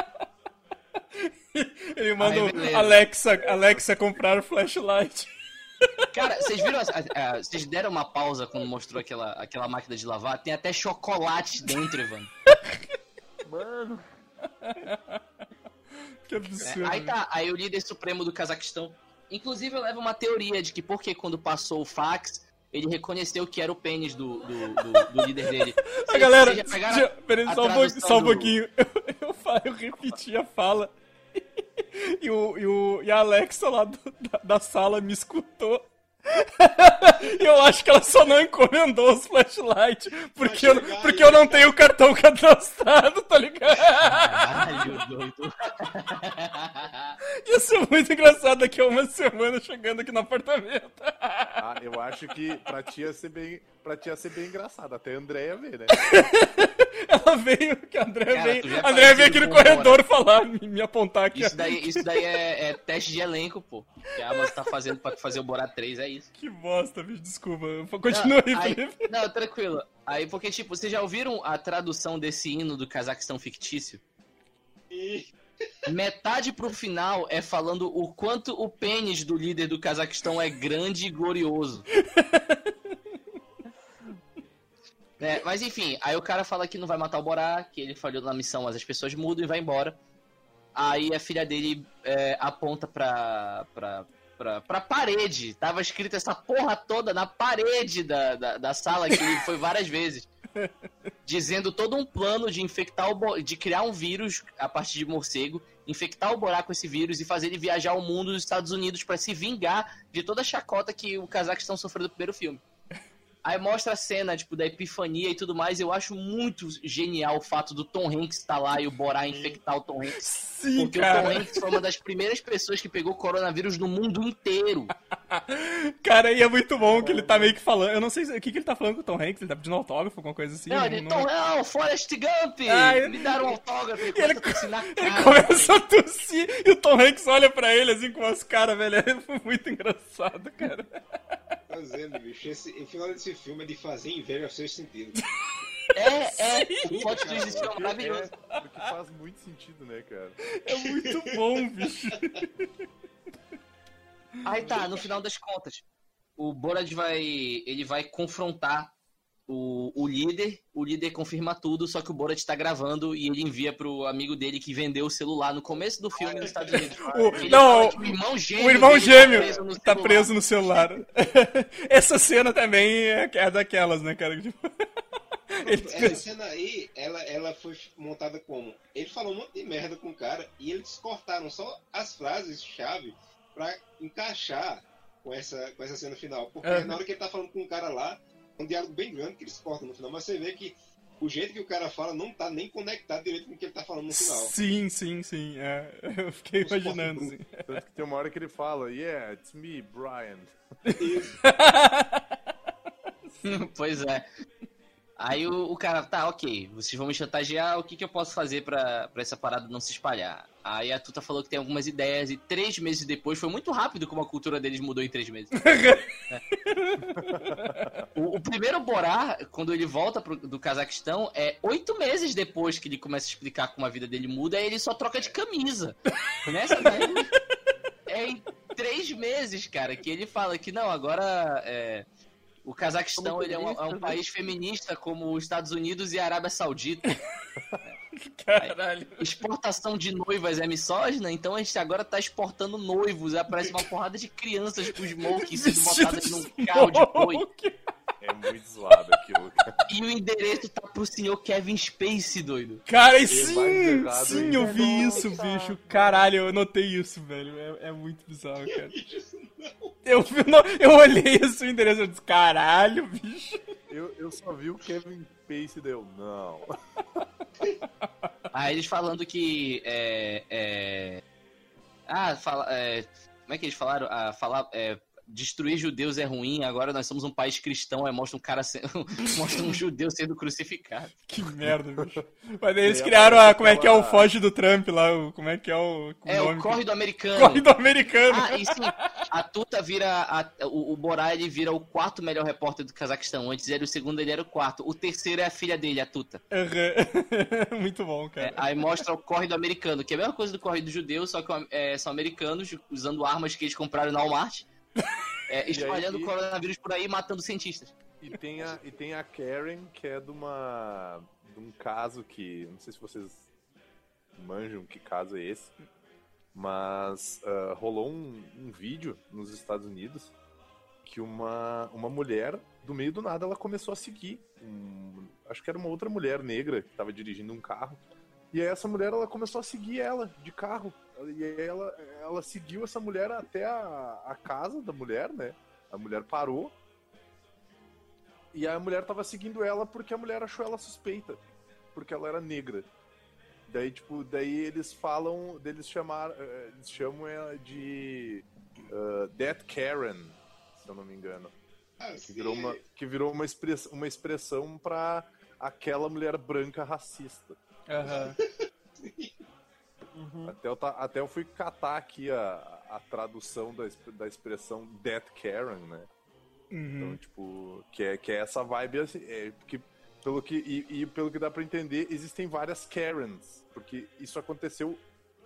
Ele manda o. Alexa, Alexa comprar flashlight. Cara, vocês viram? a- Vocês deram uma pausa quando mostrou aquela, aquela máquina de lavar? Tem até chocolate dentro, Ivan. Mano, Que absurdo. É, aí tá, aí o líder supremo do Cazaquistão. Inclusive, eu levo uma teoria de que porque quando passou o fax, ele reconheceu que era o pênis do, do, do- do líder dele. A galera, vocês já peraí, só um, só um pouquinho. Eu, eu, fa- eu repeti a fala. E, o, e, o, e a Alexa lá do- da, da sala me escutou. E eu acho que ela só não encomendou os flashlights porque, eu, porque eu não tenho cartão cadastrado, tá ligado? Caralho, doido. Isso é muito engraçado daqui a uma semana chegando aqui no apartamento. Ah, eu acho que pra ti ia ser bem, pra ti ia ser bem engraçado. Até a Andréia ver, né? Ela veio, que a André Cara, veio, a veio aqui no o corredor falar, me, me apontar aqui. Isso daí, isso daí é, é teste de elenco, pô. Que a Amazon tá fazendo pra fazer o Borat 3, é isso. Que bosta, bicho, desculpa. Continua aí, Não, aí- Felipe. Não, tranquilo. Aí, porque, tipo, vocês já ouviram a tradução desse hino do Cazaquistão fictício? E Metade pro final é falando o quanto o pênis do líder do Cazaquistão é grande e glorioso. É, mas enfim, aí o cara fala que não vai matar o Borá, que ele falhou na missão, mas as pessoas mudam e vai embora. Aí a filha dele é, aponta pra, pra, pra, pra parede. Tava escrito essa porra toda na parede da, da, da sala, que foi várias vezes. Dizendo todo um plano de infectar o de criar um vírus a partir de morcego, infectar o Borá com esse vírus e fazer ele viajar ao mundo dos Estados Unidos pra se vingar de toda a chacota que o Cazaquistão sofreu no primeiro filme. Aí mostra a cena, tipo, da epifania e tudo mais. Eu acho muito genial o fato do Tom Hanks estar lá e o Borá infectar o Tom Hanks. Sim, Porque o Tom cara. Hanks foi uma das primeiras pessoas que pegou coronavírus no mundo inteiro. Cara, e é muito bom que ele tá meio que falando. Eu não sei se- o que, que ele tá falando com o Tom Hanks. Ele tá pedindo autógrafo, alguma coisa assim. não, ele, não- Tom, não, Forrest Gump! Ah, ele- Me deram um autógrafo, ele, ele- começa a na Ele cara. começa a tossir e o Tom Hanks olha pra ele assim com umas caras, velho. É muito engraçado, cara. Fazendo, bicho. Esse, o final desse filme é de fazer inveja ao seu sentido. É, é, o plot twist é maravilhoso. É, porque faz muito sentido, né, cara? É muito bom, bicho. Aí tá, no final das contas, o Borat vai. Ele vai confrontar o, o líder, o líder confirma tudo, só que o Borat tá gravando e ele envia pro amigo dele que vendeu o celular no começo do filme nos Estados Unidos. O- não, fala que o irmão gêmeo, O irmão gêmeo tá preso no tá celular. preso no celular. Essa cena também é, é daquelas, né, cara? Tipo, ele- Essa cena aí, ela, ela foi montada como? Ele falou um monte de merda com o cara e eles cortaram só as frases-chave pra encaixar com essa, com essa cena final. Porque Aham. na hora que ele tá falando com o cara lá, é um diálogo bem grande que eles cortam no final, mas você vê que o jeito que o cara fala não tá nem conectado direito com o que ele tá falando no final. Sim, sim, sim. é. Eu fiquei Os imaginando. Assim. Tanto que tem uma hora que ele fala, yeah, it's me, Brian. pois é. Aí o, o cara, tá, ok, vocês vão me chantagear, o que, que eu posso fazer pra essa parada não se espalhar? Aí a Tuta falou que tem algumas ideias e três meses depois, foi muito rápido como a cultura deles mudou em três meses. o, o primeiro Borá, quando ele volta pro, do Cazaquistão, é oito meses depois que ele começa a explicar como a vida dele muda, aí ele só troca de camisa. Nessa daí, é em três meses, cara, que ele fala que não, agora é, o Cazaquistão ele é, um, é um né? país feminista como os Estados Unidos e a Arábia Saudita. Caralho. Exportação de noivas é misógina, então a gente agora tá exportando noivos. Aparece uma porrada de crianças com smoking sendo botadas num carro de boi. É muito zoado aquilo, cara. E o endereço tá pro senhor Kevin Spacey, doido. Cara, e mais sim, errado sim, eu vi isso, bicho. Caralho, eu notei isso, velho. É, é muito bizarro, cara. Eu, vi- não, eu olhei esse endereço e disse, caralho, bicho. Eu, eu só vi o Kevin Spacey e deu, não. Aí eles falando que. É, é... Ah, fala, é, como é que eles falaram? Ah, falar, é, destruir judeus é ruim, agora nós somos um país cristão, aí mostra um cara sendo, mostra um judeu sendo crucificado. Que merda, bicho. Mas eles E criaram a, como é que é o Foge do Trump lá, o, como é que é o, o É, nome? o corre do americano. Corre do americano. Ah, e sim, a Tuta vira. a- o, o Borá ele vira o quarto melhor repórter do Cazaquistão. Antes era o segundo, ele era o quarto. O terceiro é a filha dele, a Tuta. Aham. Muito bom, É, cara. aí mostra o corre do americano, que é a mesma coisa do corre do judeu, só que é, são americanos usando armas que eles compraram na Walmart. É, espalhando aí- coronavírus por aí e matando cientistas. E tem a, e tem a Karen, que é de uma. de um caso que. Não sei se vocês manjam que caso é esse. Mas ah, rolou um, um vídeo nos Estados Unidos que uma, uma mulher, do meio do nada, ela começou a seguir. um- acho que era uma outra mulher negra que estava dirigindo um carro. E aí essa mulher ela começou a seguir ela de carro. E aí ela, ela seguiu essa mulher até a, a casa da mulher, né? A mulher parou. E a mulher tava seguindo ela porque a mulher achou ela suspeita. Porque ela era negra. Daí, tipo, daí eles falam. Eles chamar, eh, eles chamam ela de. Uh, Dead Karen, se eu não me engano. Ah, Que virou uma, que virou uma, express, uma expressão pra aquela mulher branca racista. Aham. Até, eu, até eu fui catar aqui a, a tradução da, da expressão Dead Karen, né? Então, Uhum. tipo, que é, que é essa vibe assim, é, que, pelo que, e, e pelo que dá pra entender, existem várias Karens, porque isso aconteceu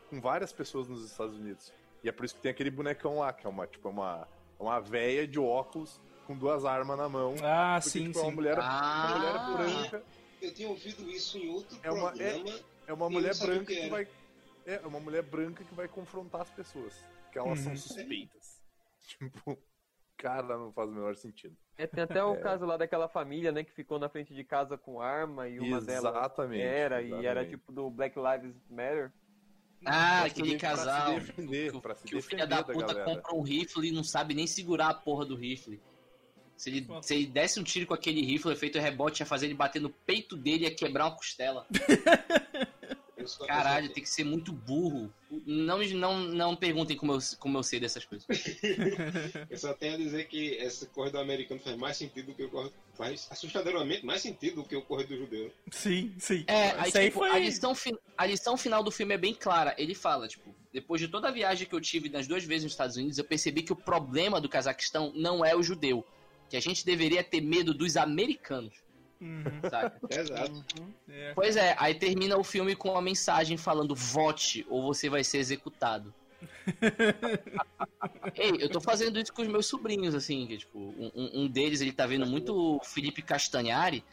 com várias pessoas nos Estados Unidos. E é por isso que tem aquele bonecão lá, que é uma, tipo, uma, uma véia de óculos com duas armas na mão. Ah, Porque, sim, tipo, é uma sim. mulher, Ah. uma mulher branca, Eu tinha ouvido isso em outro É uma- programa. é uma Eu mulher branca que que vai. É, é uma mulher branca que vai confrontar as pessoas. Que elas são Uhum. suspeitas. Tipo, cara, não faz o menor sentido. É, tem até o caso lá daquela família, né, que ficou na frente de casa com arma e uma delas Exatamente. era, e era exatamente. tipo do Black Lives Matter. Ah, Pra se aquele def- pra se casal. defender, que, o- pra se que o filho defender da da puta galera. compra um rifle e não sabe nem segurar a porra do rifle. Se ele, se ele desse um tiro com aquele rifle, o efeito rebote ia fazer ele bater no peito dele e ia quebrar uma costela. Caralho, tem que ser muito burro. Não, não, não perguntem como eu, como eu sei dessas coisas. Eu só tenho a dizer que esse corredor americano faz mais sentido do que o corredor. Faz assustadoramente mais sentido do que o corredor judeu. Sim, sim. É, aí, tipo, foi. a, lição, fi- a lição final do filme é bem clara. Ele fala, tipo, depois de toda a viagem que eu tive nas duas vezes nos Estados Unidos, eu percebi que o problema do Cazaquistão não é o judeu. Que a gente deveria ter medo dos americanos, Uhum, saca? Exato. é. Pois é, aí termina o filme com uma mensagem falando vote ou você vai ser executado. Ei, eu tô fazendo isso com os meus sobrinhos, assim, que, tipo, um, um- deles ele tá vendo muito o Felipe Castanhari,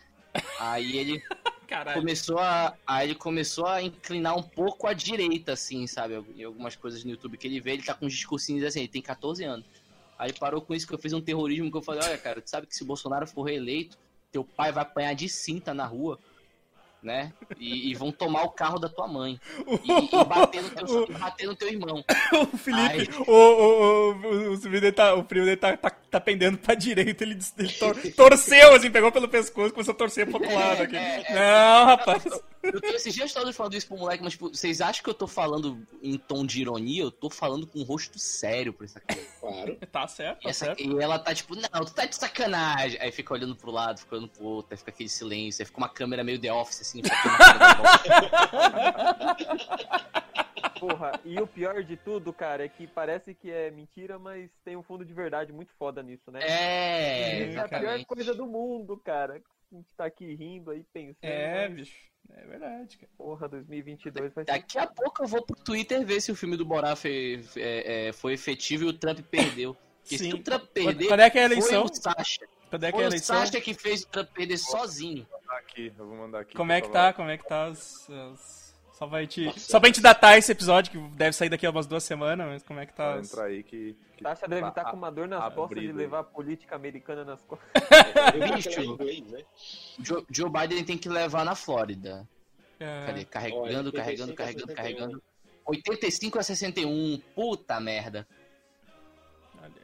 aí ele Caralho. começou a. Aí ele começou a inclinar um pouco à direita, assim, sabe? Em algumas coisas no YouTube que ele vê, ele tá com uns discursinhos assim, ele tem 14 anos. Aí ele parou com isso que eu fiz um terrorismo que eu falei, olha, cara, tu sabe que se o Bolsonaro for reeleito, teu pai vai apanhar de cinta na rua, né? E, e vão tomar o carro da tua mãe. E, e bater, no teu, e bater no teu irmão. O Felipe, o, o, o, o, primo dele tá, o primo dele tá, tá, tá pendendo pra direita, ele, ele tor- torceu, assim, pegou pelo pescoço e começou a torcer pro outro lado aqui. é, é. Não, rapaz. Eu tô esses dias todos falando isso pro moleque, mas tipo, vocês acham que eu tô falando em tom de ironia? Eu tô falando com um rosto sério pra essa cara. Claro. Tá certo, E, tá essa- certo. e ela tá tipo, não, tu tá de sacanagem. Aí fica olhando pro lado, fica olhando pro outro, aí fica aquele silêncio, aí fica uma câmera meio The Office, assim, volta. Porra, e o pior de tudo, cara, é que parece que é mentira, mas tem um fundo de verdade muito foda nisso, né? É, Isso é a pior exatamente. coisa do mundo, cara. A gente tá aqui rindo aí, pensando. É, mas, bicho. É verdade, cara. Porra, 2022 vai ser. Daqui a pouco eu vou pro Twitter ver se o filme do Borá foi, é, é, foi efetivo e o Trump perdeu. Porque se Sim. o Trump perder, Quando é que é a eleição? foi o Sasha. Quando é que é Foi a o eleição? Sasha que fez o Trump perder sozinho. Vou mandar aqui, eu vou mandar aqui. Como é que tá? falar. Como é que tá as, as- Só, vai te... Só pra gente datar esse episódio, que deve sair daqui a umas duas semanas, mas como é que tá? Entrar aí que. que Tasha deve tá estar com uma dor nas costas de levar a política americana nas costas. Bicho. Né? Joe, Joe Biden tem que levar na Flórida. É, Cadê? Carregando, Olha, carregando, 85 a carregando, 61. carregando. 85 a 61. Puta merda.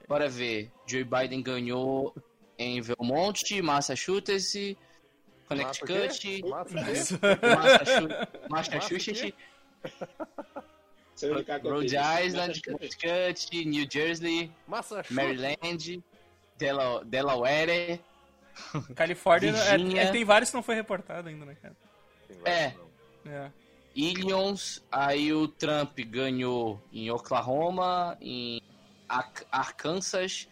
Bora ver. Joe Biden ganhou em Vermont, Massachusetts, Connecticut, Massachusetts, Rhode. Island, Connecticut, New Jersey, Maryland, Dela- Delaware. Califórnia, é, é, tem vários que não foi reportado ainda, né, cara? É. É. Illinois, aí o Trump ganhou em Oklahoma, em Ar- Arkansas,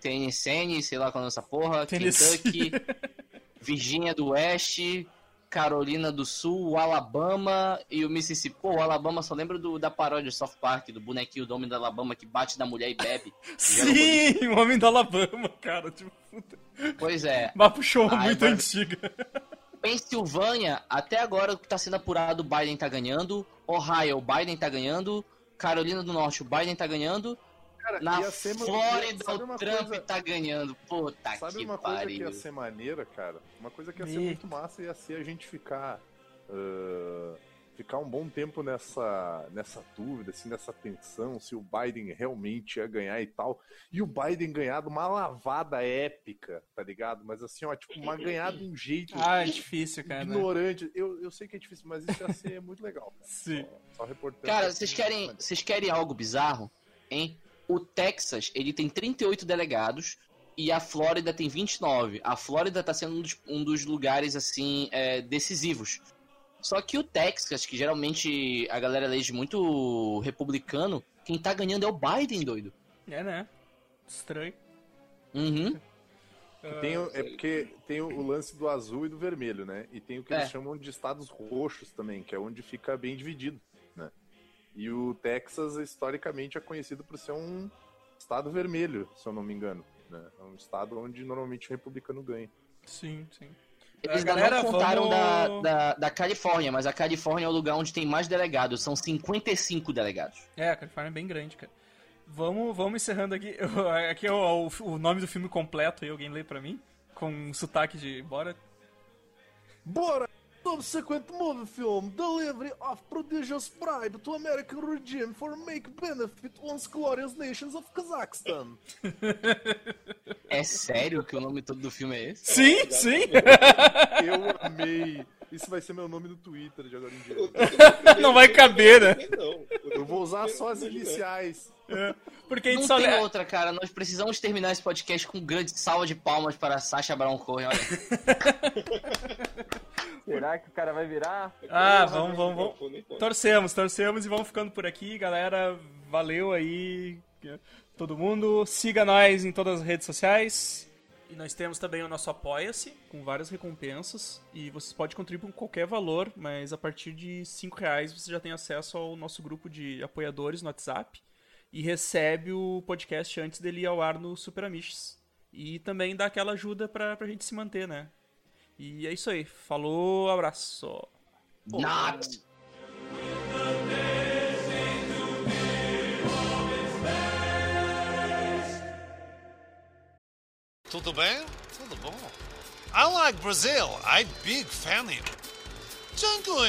Tennessee, sei lá qual é essa porra, Tennessee. Kentucky, Virgínia do Oeste, Carolina do Sul, o Alabama e o Mississippi. Pô, o Alabama só lembra do, da paródia de South Park, do bonequinho do homem da Alabama que bate na mulher e bebe. Sim, o homem do Alabama, cara. Tipo, puta. Pois é, Uma puxou Ai, muito vai- antiga. Pensilvânia, até agora o que tá sendo apurado, o Biden tá ganhando. Ohio, o Biden tá ganhando. Carolina do Norte, o Biden tá ganhando. Cara, Na ia ser ma- Flórida, o Trump coisa- tá ganhando. Puta Sabe que uma coisa que pariu. ia ser maneira, cara? Uma coisa que ia ser muito massa ia ser a gente ficar. ah, ficar um bom tempo nessa, nessa dúvida, assim, nessa tensão, se o Biden realmente ia ganhar e tal. E o Biden ganhar de uma lavada épica, tá ligado? Mas assim, ó, tipo, uma ganhada de um jeito Ah, é difícil, cara. né? ignorante. Eu, eu sei que é difícil, mas isso ia ser muito legal. Cara. Sim. Só, só reportando. Cara, vocês querem, vocês querem algo bizarro? Hein? O Texas, ele tem 38 delegados e a Flórida tem 29. A Flórida tá sendo um dos, um dos lugares, assim, é, decisivos. Só que o Texas, que geralmente a galera elege muito republicano, quem tá ganhando é o Biden, doido. É, né? Estranho. Uhum. Tem é porque tem o, lance do azul e do vermelho, né? E tem o que eles É. chamam de estados roxos também, que é onde fica bem dividido? E o Texas, historicamente, é conhecido por ser um estado vermelho, se eu não me engano. Né? É um estado onde normalmente o republicano ganha. Sim, sim. Eles ainda galera, não contaram vamos- da, da, da Califórnia, mas a Califórnia é o lugar onde tem mais delegados. São 55 delegados. É, a Califórnia é bem grande, cara. Vamos, vamos encerrando aqui. Aqui é o, o nome do filme completo aí, alguém lê pra mim? Com um sotaque de bora. Bora! Subsequent movie film delivery of prodigious bribe to American regime for make benefit once glorious nations of Kazakhstan. É sério que o nome todo do filme é esse? Sim, sim. Eu amei. Isso vai ser meu nome no Twitter de agora em diante. Não vai caber, né? Não. Eu vou usar só as iniciais. Porque a gente Não só tem lê... outra, cara. Nós precisamos terminar esse podcast com um grande salva de palmas para Sacha Baron Cohen. Olha. Será que o cara vai virar? Ah, vamos, vamos, vamos. Torcemos, torcemos e vamos ficando por aqui, galera. Valeu aí, todo mundo. Siga nós em todas as redes sociais. E nós temos também o nosso Apoia-se, com várias recompensas. E você pode contribuir com qualquer valor, mas a partir de 5 reais você já tem acesso ao nosso grupo de apoiadores no WhatsApp. E recebe o podcast antes dele ir ao ar no Super Amish. E também dá aquela ajuda pra, pra gente se manter, né? E é isso aí. Falou, abraço. Not. Tudo bem? Tudo bom. I like Brazil. I'm big fan of you. Jungle,